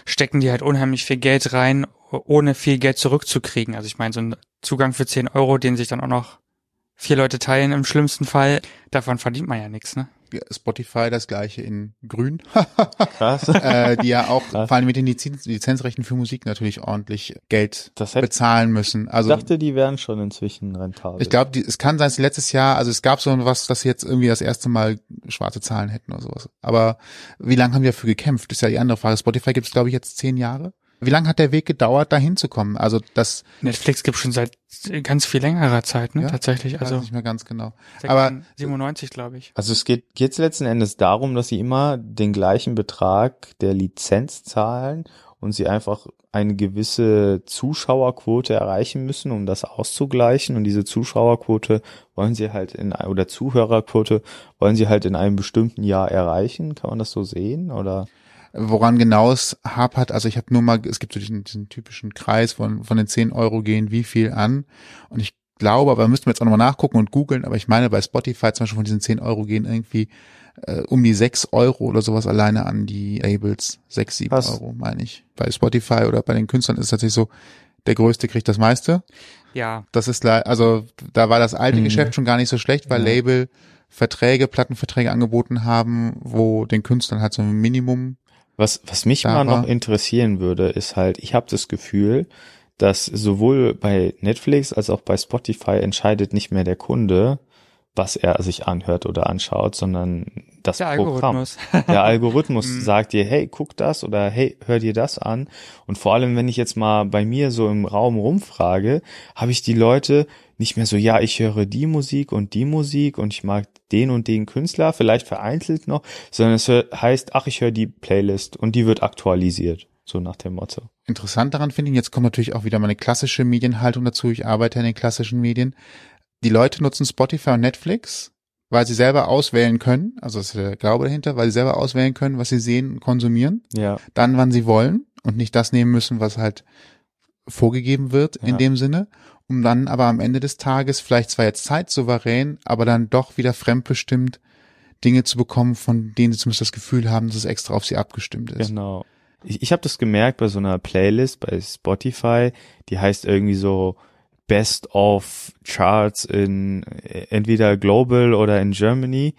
stecken die halt unheimlich viel Geld rein, ohne viel Geld zurückzukriegen. Also ich meine, so ein Zugang für 10 Euro, den sich dann auch noch vier Leute teilen im schlimmsten Fall, davon verdient man ja nichts, ne? Spotify das gleiche in grün, krass. [LAUGHS] äh, die ja auch Krass. vor allem mit den Lizenz Lizenzrechten für Musik natürlich ordentlich Geld Das hätte, bezahlen müssen. ich Also dachte, die wären schon inzwischen rentabel. ich glaube, es kann sein, dass letztes Jahr, also es gab so was, dass sie jetzt irgendwie das erste Mal schwarze Zahlen hätten oder sowas. Aber wie lange haben wir dafür gekämpft? ist ja die andere Frage. Spotify gibt es, glaube ich, jetzt zehn Jahre. Wie lange hat der Weg gedauert, da hinzukommen? Also das Netflix gibt schon seit ganz viel längerer Zeit, ne? Ja? Tatsächlich. weiß Also ich nicht mehr ganz genau. aber- 97, glaube ich. Also es geht jetzt letzten Endes darum, dass sie immer den gleichen Betrag der Lizenz zahlen und sie einfach eine gewisse Zuschauerquote erreichen müssen, um das auszugleichen. Und diese Zuschauerquote wollen sie halt in oder Zuhörerquote wollen sie halt in einem bestimmten Jahr erreichen. Kann man das so sehen? Oder Woran genau es hapert, also ich habe nur mal, es gibt so diesen, diesen typischen Kreis von, von den 10 Euro gehen wie viel an. Und ich glaube, aber müssten wir jetzt auch nochmal nachgucken und googeln, aber ich meine, bei Spotify zum Beispiel von diesen 10 Euro gehen irgendwie äh, um die 6 Euro oder sowas alleine an die Labels. 6, 7 Krass. Euro, meine ich. Bei Spotify oder bei den Künstlern ist es tatsächlich so, der Größte kriegt das meiste. Ja, Das ist also da war das alte Mhm. Geschäft schon gar nicht so schlecht, weil Ja. Label Verträge, Plattenverträge angeboten haben, wo den Künstlern halt so ein Minimum Was, was mich mal noch interessieren würde, ist halt, ich habe das Gefühl, dass sowohl bei Netflix als auch bei Spotify entscheidet nicht mehr der Kunde, was er sich anhört oder anschaut, sondern das der Programm. Algorithmus. [LAUGHS] Der Algorithmus Mhm. sagt dir, hey, guck das oder hey, hör dir das an. Und vor allem, wenn ich jetzt mal bei mir so im Raum rumfrage, habe ich die Leute nicht mehr so, ja, ich höre die Musik und die Musik und ich mag den und den Künstler, vielleicht vereinzelt noch, sondern es heißt, ach, ich höre die Playlist und die wird aktualisiert. So nach dem Motto. interessant daran finde ich, jetzt kommt natürlich auch wieder meine klassische Medienhaltung dazu. Ich arbeite in den klassischen Medien. Die Leute nutzen Spotify und Netflix, weil sie selber auswählen können. Also das ist der Glaube dahinter, weil sie selber auswählen können, was sie sehen und konsumieren. Ja. Dann, wann sie wollen und nicht das nehmen müssen, was halt vorgegeben wird in Ja. dem Sinne. Um dann aber am Ende des Tages vielleicht zwar jetzt zeitsouverän, aber dann doch wieder fremdbestimmt Dinge zu bekommen, von denen sie zumindest das Gefühl haben, dass es extra auf sie abgestimmt ist. Genau. Ich, ich habe das gemerkt bei so einer Playlist bei Spotify, die heißt irgendwie so Best of Charts in äh, entweder Global oder in Germany.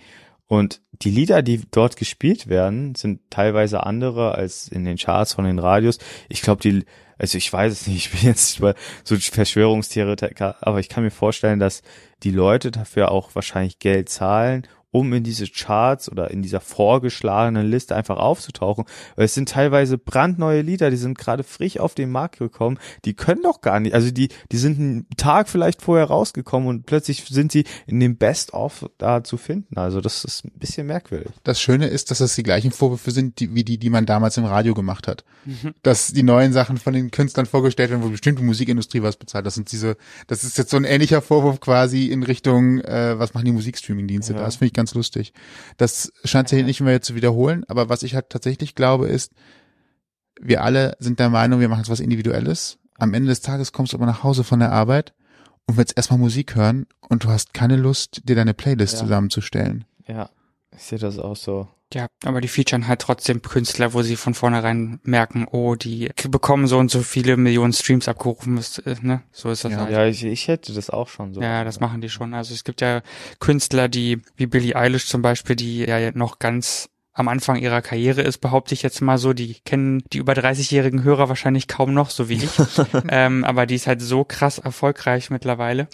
Und die Lieder, die dort gespielt werden, sind teilweise andere als in den Charts von den Radios. Ich glaube, die, also ich weiß es nicht, ich bin jetzt so Verschwörungstheoretiker, aber ich kann mir vorstellen, dass die Leute dafür auch wahrscheinlich Geld zahlen, um in diese Charts oder in dieser vorgeschlagenen Liste einfach aufzutauchen. Weil es sind teilweise brandneue Lieder, die sind gerade frisch auf den Markt gekommen, die können doch gar nicht, also die, die sind einen Tag vielleicht vorher rausgekommen und plötzlich sind sie in dem Best-of da zu finden. Also das ist ein bisschen merkwürdig. Das Schöne ist, dass das die gleichen Vorwürfe sind, die, wie die, die man damals im Radio gemacht hat. Dass die neuen Sachen von den Künstlern vorgestellt werden, wo bestimmte Musikindustrie was bezahlt. Das sind diese, das ist jetzt so ein ähnlicher Vorwurf quasi in Richtung, äh, was machen die Musikstreaming-Dienste Ja. da? Das finde ich ganz lustig. Das scheint sich nicht mehr zu wiederholen, aber was ich halt tatsächlich glaube ist, wir alle sind der Meinung, wir machen jetzt was Individuelles. Am Ende des Tages kommst du aber nach Hause von der Arbeit und willst erstmal Musik hören und du hast keine Lust, dir deine Playlist Ja. zusammenzustellen. Ja, ich sehe das auch so. Ja, aber die featuren halt trotzdem Künstler, wo sie von vornherein merken, oh, die bekommen so und so viele Millionen Streams abgerufen. Ist, äh, ne? So ist das Ja. halt. Ja, ich, ich hätte das auch schon so. Ja, das machen die schon. Also es gibt ja Künstler, die, wie Billie Eilish zum Beispiel, die ja noch ganz am Anfang ihrer Karriere ist, behaupte ich jetzt mal so, die kennen die über 30-jährigen Hörer wahrscheinlich kaum noch, so wie ich. [LAUGHS] ähm, aber die ist halt so krass erfolgreich mittlerweile,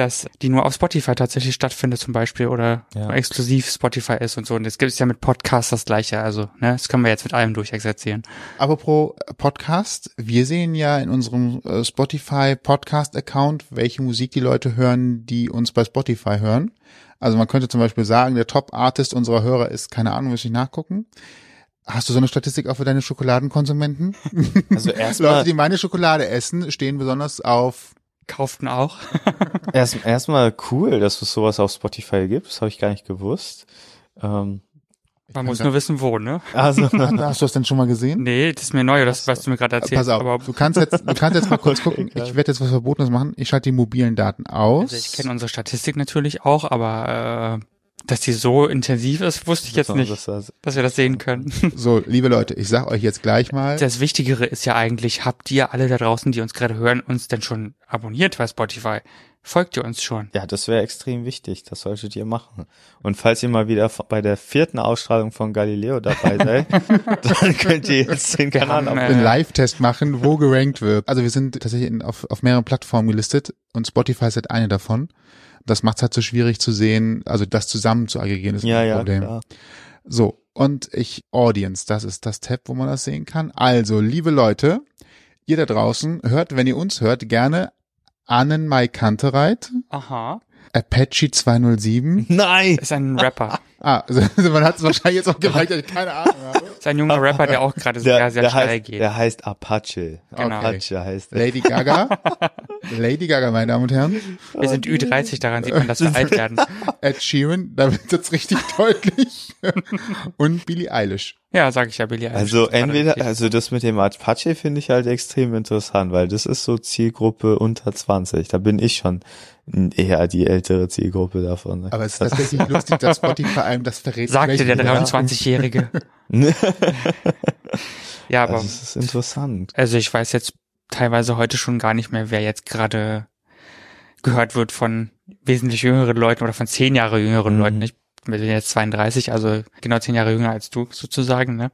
dass die nur auf Spotify tatsächlich stattfindet zum Beispiel oder Ja. exklusiv Spotify ist und so. Und jetzt gibt es ja mit Podcasts das gleiche. Also, ne, das können wir jetzt mit allem durchexerzieren. Apropos Podcast, wir sehen ja in unserem äh, Spotify Podcast Account, welche Musik die Leute hören, die uns bei Spotify hören. Also man könnte zum Beispiel sagen, der Top Artist unserer Hörer ist, keine Ahnung, muss ich nachgucken. Hast du so eine Statistik auch für deine Schokoladenkonsumenten? Also [LAUGHS] Leute, erstmal die meine Schokolade essen, stehen besonders auf Kauften auch. [LAUGHS] erst, erstmal cool, dass es sowas auf Spotify gibt. Das habe ich gar nicht gewusst. Ähm, Man muss nur wissen, wo, ne? also [LAUGHS] [LAUGHS] Hast du das denn schon mal gesehen? Nee, das ist mir neu, das, was du mir gerade erzählst. Pass auf, Aber du kannst jetzt, du kannst jetzt mal kurz gucken. Ich werde jetzt was Verbotenes machen. Ich schalte die mobilen Daten aus. Also ich kenne unsere Statistik natürlich auch, aber äh, dass die so intensiv ist, wusste ich jetzt nicht, Das, das, dass wir das sehen können. [LAUGHS] So, liebe Leute, ich sag euch jetzt gleich mal. Das Wichtigere ist ja eigentlich, habt ihr alle da draußen, die uns gerade hören, uns denn schon abonniert bei Spotify? Folgt ihr uns schon? ja, das wäre extrem wichtig. Das solltet ihr machen. Und falls ihr mal wieder bei der vierten Ausstrahlung von Galileo dabei [LAUGHS] seid, dann könnt ihr jetzt den Kanal haben, abonnieren. äh, einen Live-Test machen, wo gerankt wird. Also wir sind tatsächlich in, auf, auf mehreren Plattformen gelistet und Spotify ist halt eine davon. Das macht es halt so schwierig zu sehen, also das zusammen zu aggregieren ist Ja, ein ja, Problem. klar. So, und ich, Audience, das ist das Tab, wo man das sehen kann. Also, liebe Leute, ihr da draußen, hört, wenn ihr uns hört, gerne Annen Mai Kantereit, Aha. Apache 207. Nein! Ist ein Rapper. [LAUGHS] Ah, also man hat es wahrscheinlich jetzt auch gemerkt, dass ich keine Ahnung habe. Ist ein junger Rapper, der auch gerade sehr, Der, sehr der, schnell heißt, geht. der heißt Apache. Genau. Apache heißt er. Lady Gaga. [LAUGHS] Lady Gaga, meine Damen und Herren. Wir sind Ü30, daran sieht man, dass wir alt werden. [LAUGHS] Ed Sheeran, da wird jetzt richtig deutlich. Und Billie Eilish. Ja, sag ich ja, Billy. Eilish Also entweder, richtig. also das mit dem Apache finde ich halt extrem interessant, weil das ist so Zielgruppe unter 20. Da bin ich schon eher die ältere Zielgruppe davon. Aber es ist tatsächlich lustig, dass Spotify einem das verrät. Sagte der Lieder- 23-Jährige. [LAUGHS] Ja, aber Also es ist interessant. Also ich weiß jetzt teilweise heute schon gar nicht mehr, wer jetzt gerade gehört wird von wesentlich jüngeren Leuten oder von zehn Jahre jüngeren Mhm. Leuten. Ich bin jetzt 32, also genau zehn Jahre jünger als du sozusagen, ne?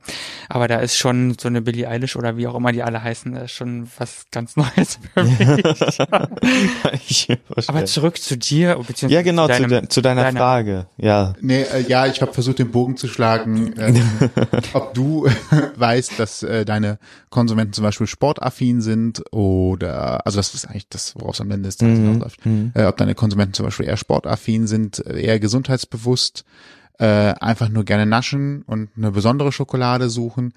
Aber da ist schon so eine Billie Eilish oder wie auch immer die alle heißen, da ist schon was ganz [LAUGHS] Neues für mich. ich Aber zurück zu dir, beziehungsweise ja, genau, zu, zu, deinem, de, zu deiner deiner- Frage. Ja. Nee, äh, ja, ich habe versucht, den Bogen zu schlagen, äh, [LAUGHS] ob du [LAUGHS] weißt, dass äh, deine Konsumenten zum Beispiel sportaffin sind oder, also das ist eigentlich das, woraus am Ende Tages Mhm. Mhm. Äh, ob deine Konsumenten zum Beispiel eher sportaffin sind, eher gesundheitsbewusst, äh, einfach nur gerne naschen und eine besondere Schokolade suchen.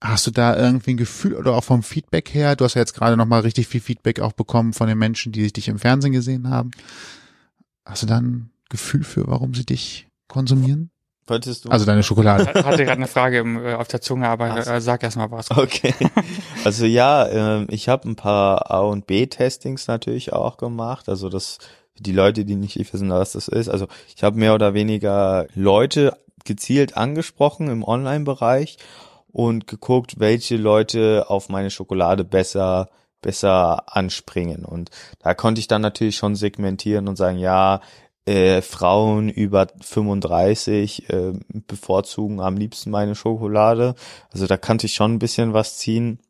Hast du da irgendwie ein Gefühl oder auch vom Feedback her? Du hast ja jetzt gerade nochmal richtig viel Feedback auch bekommen von den Menschen, die dich im Fernsehen gesehen haben. Hast du da ein Gefühl für, warum sie dich konsumieren? Wolltest du? Also deine Schokolade. Ich hatte gerade eine Frage äh, auf der Zunge, aber so. äh, sag erst mal was. Okay. Also ja, ähm, ich habe ein paar A und B-Testings natürlich auch gemacht. Also das die Leute, die nicht wissen, was das ist. Also ich habe mehr oder weniger Leute gezielt angesprochen im Online-Bereich und geguckt, welche Leute auf meine Schokolade besser besser anspringen. Und da konnte ich dann natürlich schon segmentieren und sagen, ja, äh, Frauen über 35 äh, bevorzugen am liebsten meine Schokolade. Also da kannte ich schon ein bisschen was ziehen.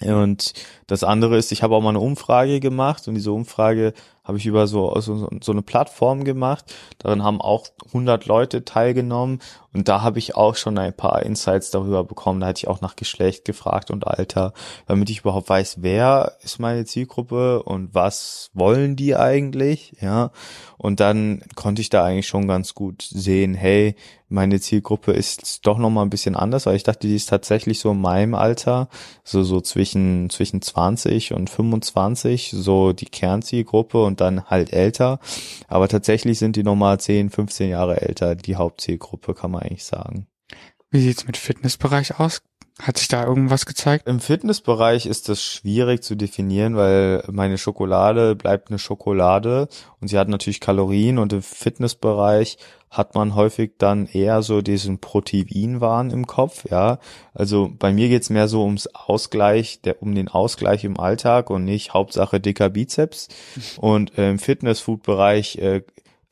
Und das andere ist, ich habe auch mal eine Umfrage gemacht und diese Umfrage habe ich über so, so, so eine Plattform gemacht. Darin haben auch 100 Leute teilgenommen und da habe ich auch schon ein paar Insights darüber bekommen. Da hatte ich auch nach Geschlecht gefragt und Alter, damit ich überhaupt weiß, wer ist meine Zielgruppe und was wollen die eigentlich, ja. Und dann konnte ich da eigentlich schon ganz gut sehen, hey, meine Zielgruppe ist doch noch mal ein bisschen anders, weil ich dachte, die ist tatsächlich so in meinem Alter, so so zwischen zwischen 20 und 25, so die Kernzielgruppe und dann halt älter, aber tatsächlich sind die nochmal 10, 15 Jahre älter, die Hauptzielgruppe kann man eigentlich sagen. Wie sieht's mit Fitnessbereich aus? Hat sich da irgendwas gezeigt? Im Fitnessbereich ist das schwierig zu definieren, weil meine Schokolade bleibt eine Schokolade und sie hat natürlich Kalorien und im Fitnessbereich hat man häufig dann eher so diesen Proteinwahn im Kopf, ja. Also bei mir geht's mehr so ums Ausgleich, der, um den Ausgleich im Alltag und nicht Hauptsache dicker Bizeps. [LAUGHS] Und äh, im Fitnessfood-Bereich äh,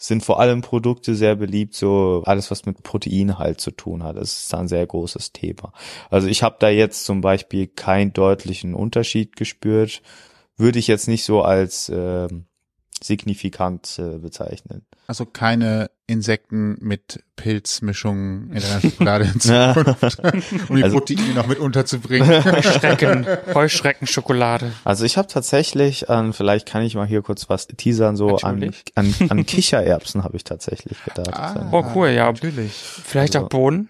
sind vor allem Produkte sehr beliebt, so alles, was mit Protein halt zu tun hat. Das ist ein sehr großes Thema. Also ich habe da jetzt zum Beispiel keinen deutlichen Unterschied gespürt. Würde ich jetzt nicht so als äh, signifikant äh, bezeichnen. Also keine Insekten mit Pilzmischungen in der Schokolade [LAUGHS] in Zukunft, [LAUGHS] um die Also- Proteine noch mit unterzubringen. [LAUGHS] Heuschrecken, Heuschreckenschokolade. Also ich habe tatsächlich, an, vielleicht kann ich mal hier kurz was teasern, so an, an, an Kichererbsen habe ich tatsächlich gedacht. Ah. Oh cool, ja. Natürlich. Vielleicht Also- auch Bohnen.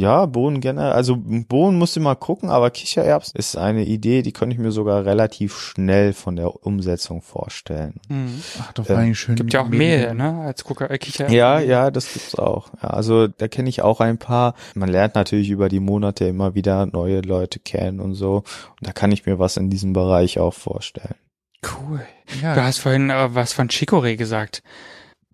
Ja, Bohnen generell. Also Bohnen musst du mal gucken, aber Kichererbsen ist eine Idee, die könnte ich mir sogar relativ schnell von der Umsetzung vorstellen. Mhm. Ach, doch, vor allem schön. Gibt ja auch Mehl, ne? Als Gucker, äh, Kicher. Ja, ja, das gibt's auch. Ja, also da kenne ich auch ein paar. Man lernt natürlich über die Monate immer wieder neue Leute kennen und so. Und da kann ich mir was in diesem Bereich auch vorstellen. Cool. Ja. Du hast vorhin äh, was von Chicorée gesagt.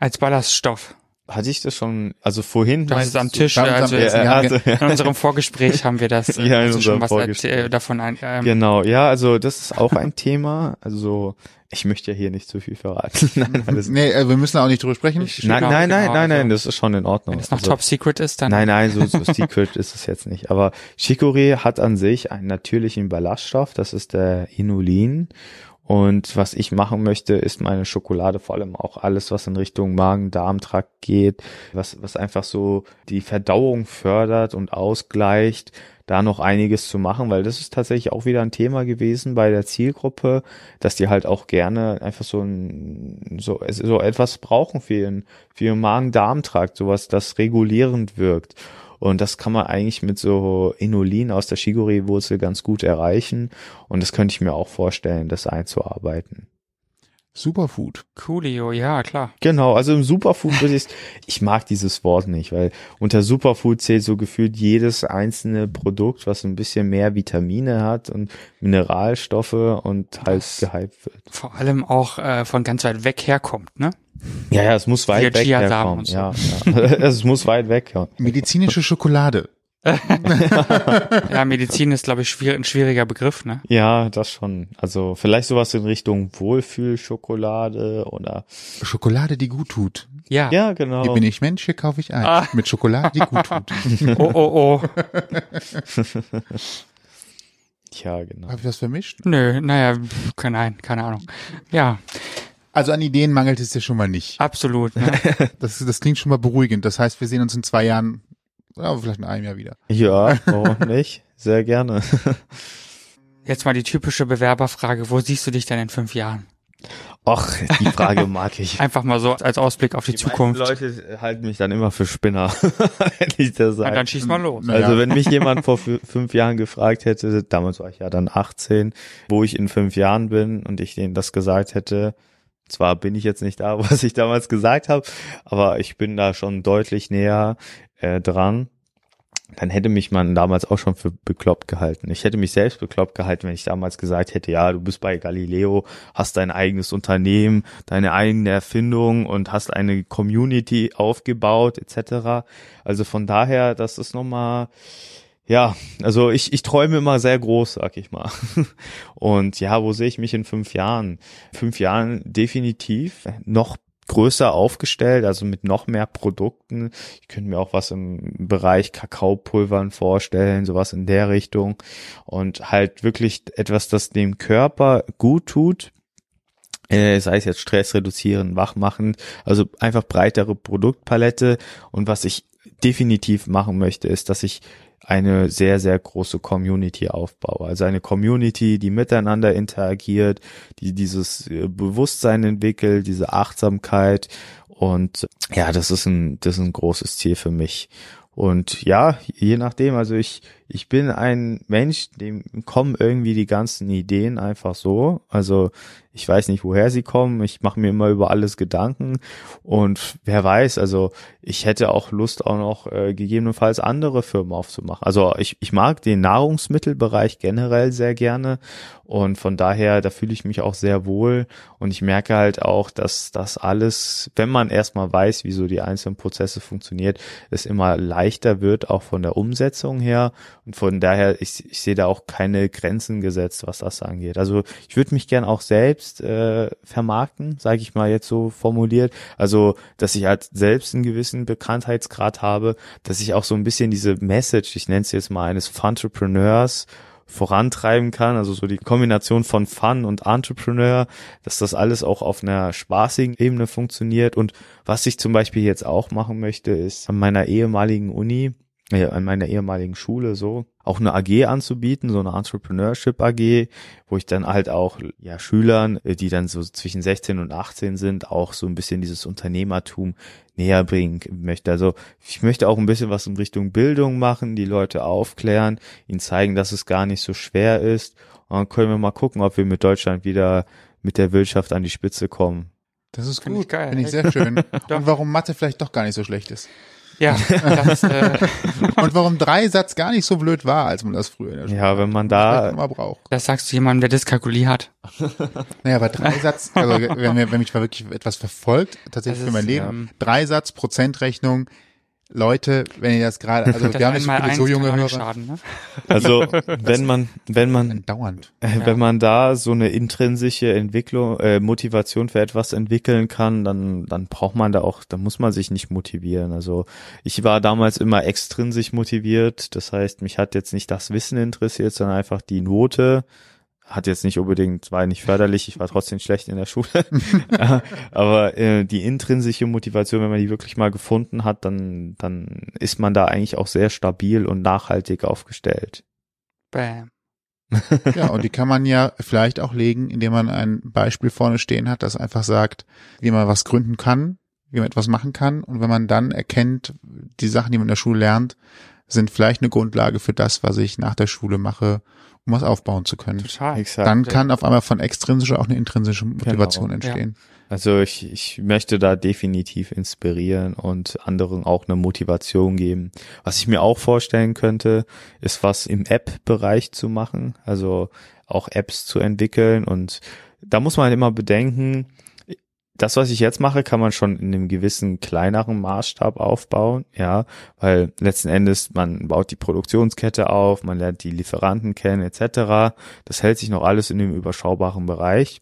Als Ballaststoff. Hatte ich das schon, also vorhin? Das ist meinst am du? Tisch, Wir haben- also wir jetzt Ja, also, in unserem Vorgespräch haben wir das äh, [LAUGHS] Ja, in also schon unserem was Vorgespräch. erzäh- davon ein, ähm, Genau, ja, also das ist auch ein Thema. Also ich möchte ja hier nicht zu viel verraten. [LAUGHS] nein, alles, Nee, äh, wir müssen auch nicht drüber sprechen. Ich- nein, genau, nein, nein, genau, nein, nein, also- das ist schon in Ordnung. wenn es noch Also- Top Secret ist, dann Nein, nein, so, so secret ist es jetzt nicht. Aber Chicorée hat an sich einen natürlichen Ballaststoff, das ist der Inulin. Und was ich machen möchte, ist meine Schokolade, vor allem auch alles, was in Richtung Magen-Darm-Trakt geht, was, was einfach so die Verdauung fördert und ausgleicht, da noch einiges zu machen, weil das ist tatsächlich auch wieder ein Thema gewesen bei der Zielgruppe, dass die halt auch gerne einfach so ein, so, so etwas brauchen für ihren, für ihren Magen-Darm-Trakt, sowas, das regulierend wirkt. Und das kann man eigentlich mit so Inulin aus der Chicorée-Wurzel ganz gut erreichen. Und das könnte ich mir auch vorstellen, das einzuarbeiten. Superfood. Coolio, ja, klar. Genau, also im Superfood würde ich, [LAUGHS] ich mag dieses Wort nicht, weil unter Superfood zählt so gefühlt jedes einzelne Produkt, was ein bisschen mehr Vitamine hat und Mineralstoffe und halt Das- gehypt wird. Vor allem auch äh, von ganz weit weg herkommt, ne? Ja, ja, es muss weit Hier weg herkommen. so. Ja, ja. [LAUGHS] es muss weit weg. Ja. Medizinische Schokolade. [LAUGHS] Ja, Medizin ist, glaube ich, ein schwieriger Begriff, ne? ja, das schon. Also vielleicht sowas in Richtung Wohlfühlschokolade oder Schokolade, die gut tut. Ja. ja, genau. Hier bin ich Mensch, hier kaufe ich ein. Ah. Mit Schokolade, die gut tut. [LAUGHS] Oh, oh, oh. [LAUGHS] Ja, genau. Habe ich das vermischt? Nö, naja, pf, ke- nein, keine Ahnung. Ja, Also an Ideen mangelt es dir schon mal nicht. absolut. Ne? Das, das klingt schon mal beruhigend. Das heißt, wir sehen uns in zwei Jahren, ja, vielleicht in einem Jahr wieder. Ja, warum [LAUGHS] nicht? Sehr gerne. [LAUGHS] Jetzt mal die typische Bewerberfrage, wo siehst du dich denn in fünf Jahren? Och, die Frage [LAUGHS] mag ich. Einfach mal so als Ausblick auf die, Zukunft. meisten Leute halten mich dann immer für Spinner, wenn ich das sage. dann schieß mal los. Also ja. wenn mich jemand vor fü- fünf Jahren gefragt hätte, damals war ich ja dann 18, wo ich in fünf Jahren bin und ich denen das gesagt hätte, zwar bin ich jetzt nicht da, [LAUGHS] was ich damals gesagt habe, aber ich bin da schon deutlich näher äh, dran. Dann hätte mich man damals auch schon für bekloppt gehalten. Ich hätte mich selbst bekloppt gehalten, wenn ich damals gesagt hätte, ja, du bist bei Galileo, hast dein eigenes Unternehmen, deine eigene Erfindung und hast eine Community aufgebaut, etc. Also von daher, das ist nochmal, ja, also ich, ich träume immer sehr groß, sag ich mal. [LAUGHS] Und ja, wo sehe ich mich in fünf Jahren? Fünf Jahren definitiv noch größer aufgestellt, also mit noch mehr Produkten. Ich könnte mir auch was im Bereich Kakaopulvern vorstellen, sowas in der Richtung. Und halt wirklich etwas, das dem Körper gut tut, äh, sei es jetzt Stress reduzieren, wach machen, also einfach breitere Produktpalette. Und was ich definitiv machen möchte, ist, dass ich eine sehr, sehr große Community aufbaue. Also eine Community, die miteinander interagiert, die dieses äh, Bewusstsein entwickelt, diese Achtsamkeit. Und ja, das ist ein, das ist ein großes Ziel für mich. Und ja, je nachdem, also ich, ich bin ein Mensch, dem kommen irgendwie die ganzen Ideen einfach so. Also ich weiß nicht, woher sie kommen. Ich mache mir immer über alles Gedanken. Und wer weiß, also ich hätte auch Lust, auch noch äh, gegebenenfalls andere Firmen aufzumachen. Also ich, ich mag den Nahrungsmittelbereich generell sehr gerne. Und von daher, da fühle ich mich auch sehr wohl. Und ich merke halt auch, dass das alles, wenn man erstmal weiß, wie so die einzelnen Prozesse funktioniert, es immer leichter wird, auch von der Umsetzung her. Und von daher, ich, ich sehe da auch keine Grenzen gesetzt, was das angeht. Also ich würde mich gern auch selbst äh, vermarkten, sage ich mal jetzt so formuliert. Also, dass ich halt selbst einen gewissen Bekanntheitsgrad habe, dass ich auch so ein bisschen diese Message, ich nenne es jetzt mal eines Funtrepreneurs, vorantreiben kann, also so die Kombination von Fun und Entrepreneur, dass das alles auch auf einer spaßigen Ebene funktioniert. Und was ich zum Beispiel jetzt auch machen möchte, ist an meiner ehemaligen Uni, äh, an meiner ehemaligen Schule so, auch eine AG anzubieten, so eine Entrepreneurship AG, wo ich dann halt auch ja Schülern, äh, die dann so zwischen 16 und 18 sind, auch so ein bisschen dieses Unternehmertum näher bringen möchte. Also ich möchte auch ein bisschen was in Richtung Bildung machen, die Leute aufklären, ihnen zeigen, dass es gar nicht so schwer ist. Und dann können wir mal gucken, ob wir mit Deutschland wieder mit der Wirtschaft an die Spitze kommen. Das ist Find gut. ich geil. Finde ich sehr schön. [LAUGHS] Und warum Mathe vielleicht doch gar nicht so schlecht ist. Ja, das, äh, [LAUGHS] Und warum Dreisatz gar nicht so blöd war, als man das früher in der Schule Ja, wenn man da, immer braucht. das sagst du jemandem, der Dyskalkulie hat. [LAUGHS] Naja, aber Dreisatz, also wenn, wenn mich mal wirklich etwas verfolgt, tatsächlich Das für mein ist, Leben, ähm, Dreisatz, Prozentrechnung, Leute, wenn ihr das gerade, also Das [LAUGHS] wir haben nicht so viele so junge Hörer, schaden, ne? also [LAUGHS] wenn man, wenn man dauernd. Äh, [LAUGHS] Wenn man da so eine intrinsische Entwicklung, äh, Motivation für etwas entwickeln kann, dann, dann braucht man da auch, dann muss man sich nicht motivieren. Also ich war damals immer extrinsisch motiviert. Das heißt, mich hat jetzt nicht das Wissen interessiert, sondern einfach die Note. Hat jetzt nicht unbedingt, war nicht förderlich, ich war trotzdem schlecht in der Schule. [LAUGHS] Aber äh, die intrinsische Motivation, wenn man die wirklich mal gefunden hat, dann, dann ist man da eigentlich auch sehr stabil und nachhaltig aufgestellt. Bam. [LAUGHS] Ja, und die kann man ja vielleicht auch legen, indem man ein Beispiel vorne stehen hat, das einfach sagt, wie man was gründen kann, wie man etwas machen kann. Und wenn man dann erkennt, die Sachen, die man in der Schule lernt, sind vielleicht eine Grundlage für das, was ich nach der Schule mache, um was aufbauen zu können. Total. Exakt. Dann kann auf einmal von extrinsischer auch eine intrinsische Motivation Genau. entstehen. Also ich, ich möchte da definitiv inspirieren und anderen auch eine Motivation geben. Was ich mir auch vorstellen könnte, ist was im App-Bereich zu machen, also auch Apps zu entwickeln. Und da muss man halt immer bedenken, das, was ich jetzt mache, kann man schon in einem gewissen kleineren Maßstab aufbauen, ja, weil letzten Endes man baut die Produktionskette auf, man lernt die Lieferanten kennen, etc. Das hält sich noch alles in dem überschaubaren Bereich.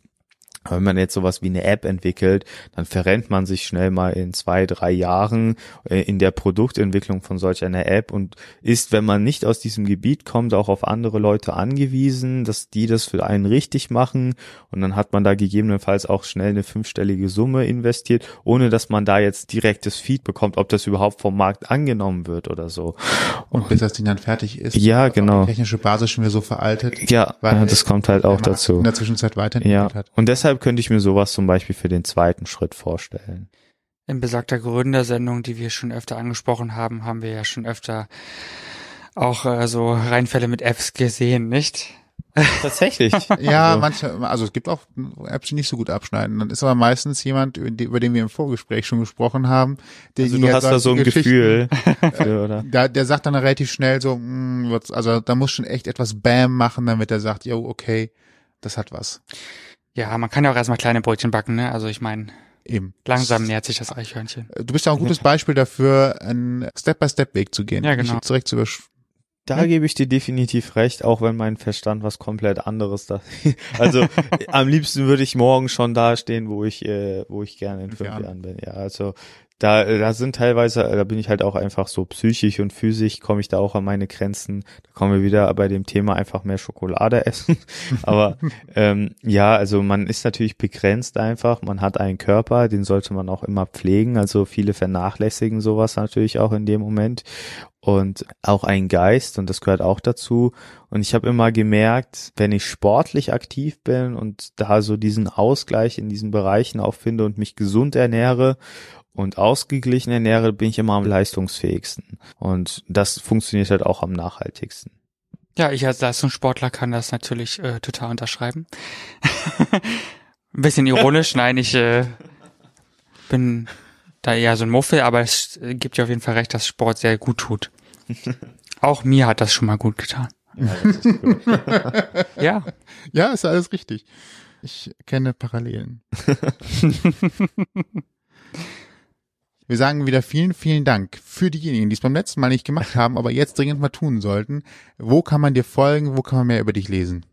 Wenn man jetzt sowas wie eine App entwickelt, dann verrennt man sich schnell mal in zwei, drei Jahren äh, in der Produktentwicklung von solch einer App und ist, wenn man nicht aus diesem Gebiet kommt, auch auf andere Leute angewiesen, dass die das für einen richtig machen und dann hat man da gegebenenfalls auch schnell eine fünfstellige Summe investiert, ohne dass man da jetzt direktes Feed bekommt, ob das überhaupt vom Markt angenommen wird oder so. Und bis das Ding dann fertig ist. Ja, auch genau. Die technische Basis schon wieder so veraltet. Ja, weil das kommt halt auch dazu. In der Zwischenzeit Ja, weiterentwickelt hat. und deshalb könnte ich mir sowas zum Beispiel für den zweiten Schritt vorstellen. In besagter Gründersendung, die wir schon öfter angesprochen haben, haben wir ja schon öfter auch äh, so Reinfälle mit Apps gesehen, nicht? [LAUGHS] Tatsächlich. Ja, Also- manche, also es gibt auch Apps, die nicht so gut abschneiden. Dann ist aber meistens jemand, über den wir im Vorgespräch schon gesprochen haben, der Also du hast da so ein Gefühl, [LAUGHS] für, oder? Da, der sagt dann relativ schnell so, mm, also da muss schon echt etwas Bam machen, damit er sagt, yo, okay, das hat was. Ja, man kann ja auch erstmal kleine Brötchen backen, ne? Also ich meine, Eben. langsam nähert sich das Eichhörnchen. Du bist ja auch ein gutes Beispiel dafür, einen Step-by-Step-Weg zu gehen. Ja, genau. Nicht direkt zu Da Hm? gebe ich dir definitiv recht, auch wenn mein Verstand was komplett anderes da. [LAUGHS] Also [LAUGHS] am liebsten würde ich morgen schon dastehen, wo ich, äh, wo ich gerne in fünf Jahren. Jahren bin. Ja, also da, da sind teilweise, da bin ich halt auch einfach so psychisch und physisch komme ich da auch an meine Grenzen. Da kommen wir wieder bei dem Thema einfach mehr Schokolade essen. [LAUGHS] Aber ähm, ja, also man ist natürlich begrenzt einfach. Man hat einen Körper, den sollte man auch immer pflegen. Also viele vernachlässigen sowas natürlich auch in dem Moment und auch einen Geist und das gehört auch dazu. Und ich habe immer gemerkt, wenn ich sportlich aktiv bin und da so diesen Ausgleich in diesen Bereichen auch finde und mich gesund ernähre und ausgeglichen ernähre, bin ich immer am leistungsfähigsten. Und das funktioniert halt auch am nachhaltigsten. Ja, ich als Leistungssportler kann das natürlich äh, total unterschreiben. Ein [LAUGHS] bisschen ironisch, [LAUGHS] nein, ich äh, bin da eher so ein Muffel, aber es äh, gibt ja auf jeden Fall recht, dass Sport sehr gut tut. [LAUGHS] Auch mir hat das schon mal gut getan. Ja, das ist gut. [LAUGHS] Ja, Ja, ist alles richtig. Ich kenne Parallelen. [LAUGHS] Wir sagen wieder vielen, vielen Dank für diejenigen, die es beim letzten Mal nicht gemacht haben, aber jetzt dringend mal tun sollten. Wo kann man dir folgen? Wo kann man mehr über dich lesen?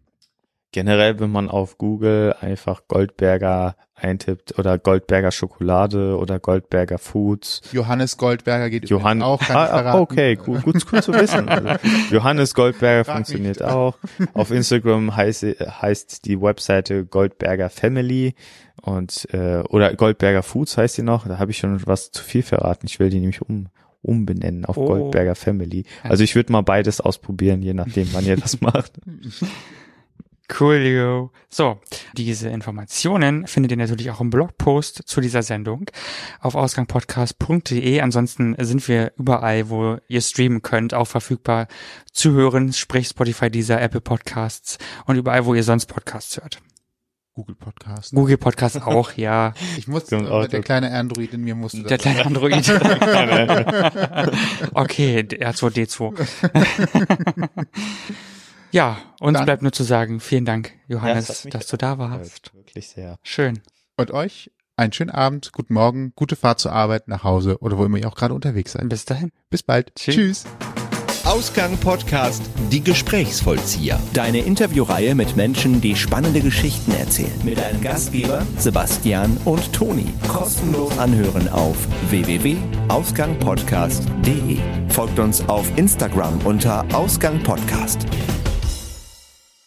Generell, wenn man auf Google einfach Goldberger eintippt oder Goldberger Schokolade oder Goldberger Foods, Johannes Goldberger geht Johann auch, ah, verraten. okay, gut, gut, gut zu wissen. Also, [LAUGHS] Johannes Goldberger Frag funktioniert nicht. auch. Auf Instagram heißt, heißt die Webseite Goldberger Family und äh, oder Goldberger Foods heißt die noch. Da habe ich schon was zu viel verraten. Ich will die nämlich um umbenennen auf Oh. Goldberger Family. Also ich würde mal beides ausprobieren, je nachdem, wann ihr das [LAUGHS] macht. Coolio. So, diese Informationen findet ihr natürlich auch im Blogpost zu dieser Sendung auf ausgangpodcast.de. Ansonsten sind wir überall, wo ihr streamen könnt, auch verfügbar zu hören, sprich Spotify, dieser Apple Podcasts und überall, wo ihr sonst Podcasts hört. Google Podcast. Google Podcasts [LAUGHS] auch, ja. Ich musste, auch der kleine Android in mir musste Der das. kleine Android. [LAUGHS] okay, R2D2. [LAUGHS] ja, uns Dann- bleibt nur zu sagen, vielen Dank, Ja, Johannes, mich dass du da warst. Wirklich sehr. Schön. Und euch einen schönen Abend, guten Morgen, gute Fahrt zur Arbeit, nach Hause oder wo immer ihr auch gerade unterwegs seid. Bis dahin. Bis bald. Tschüss. Tschüss. Ausgang Podcast Die Gesprächsvollzieher. Deine Interviewreihe mit Menschen, die spannende Geschichten erzählen. Mit deinen Gastgeber Sebastian und Toni. Kostenlos anhören auf www.ausgangpodcast.de. Folgt uns auf Instagram unter Ausgang Podcast.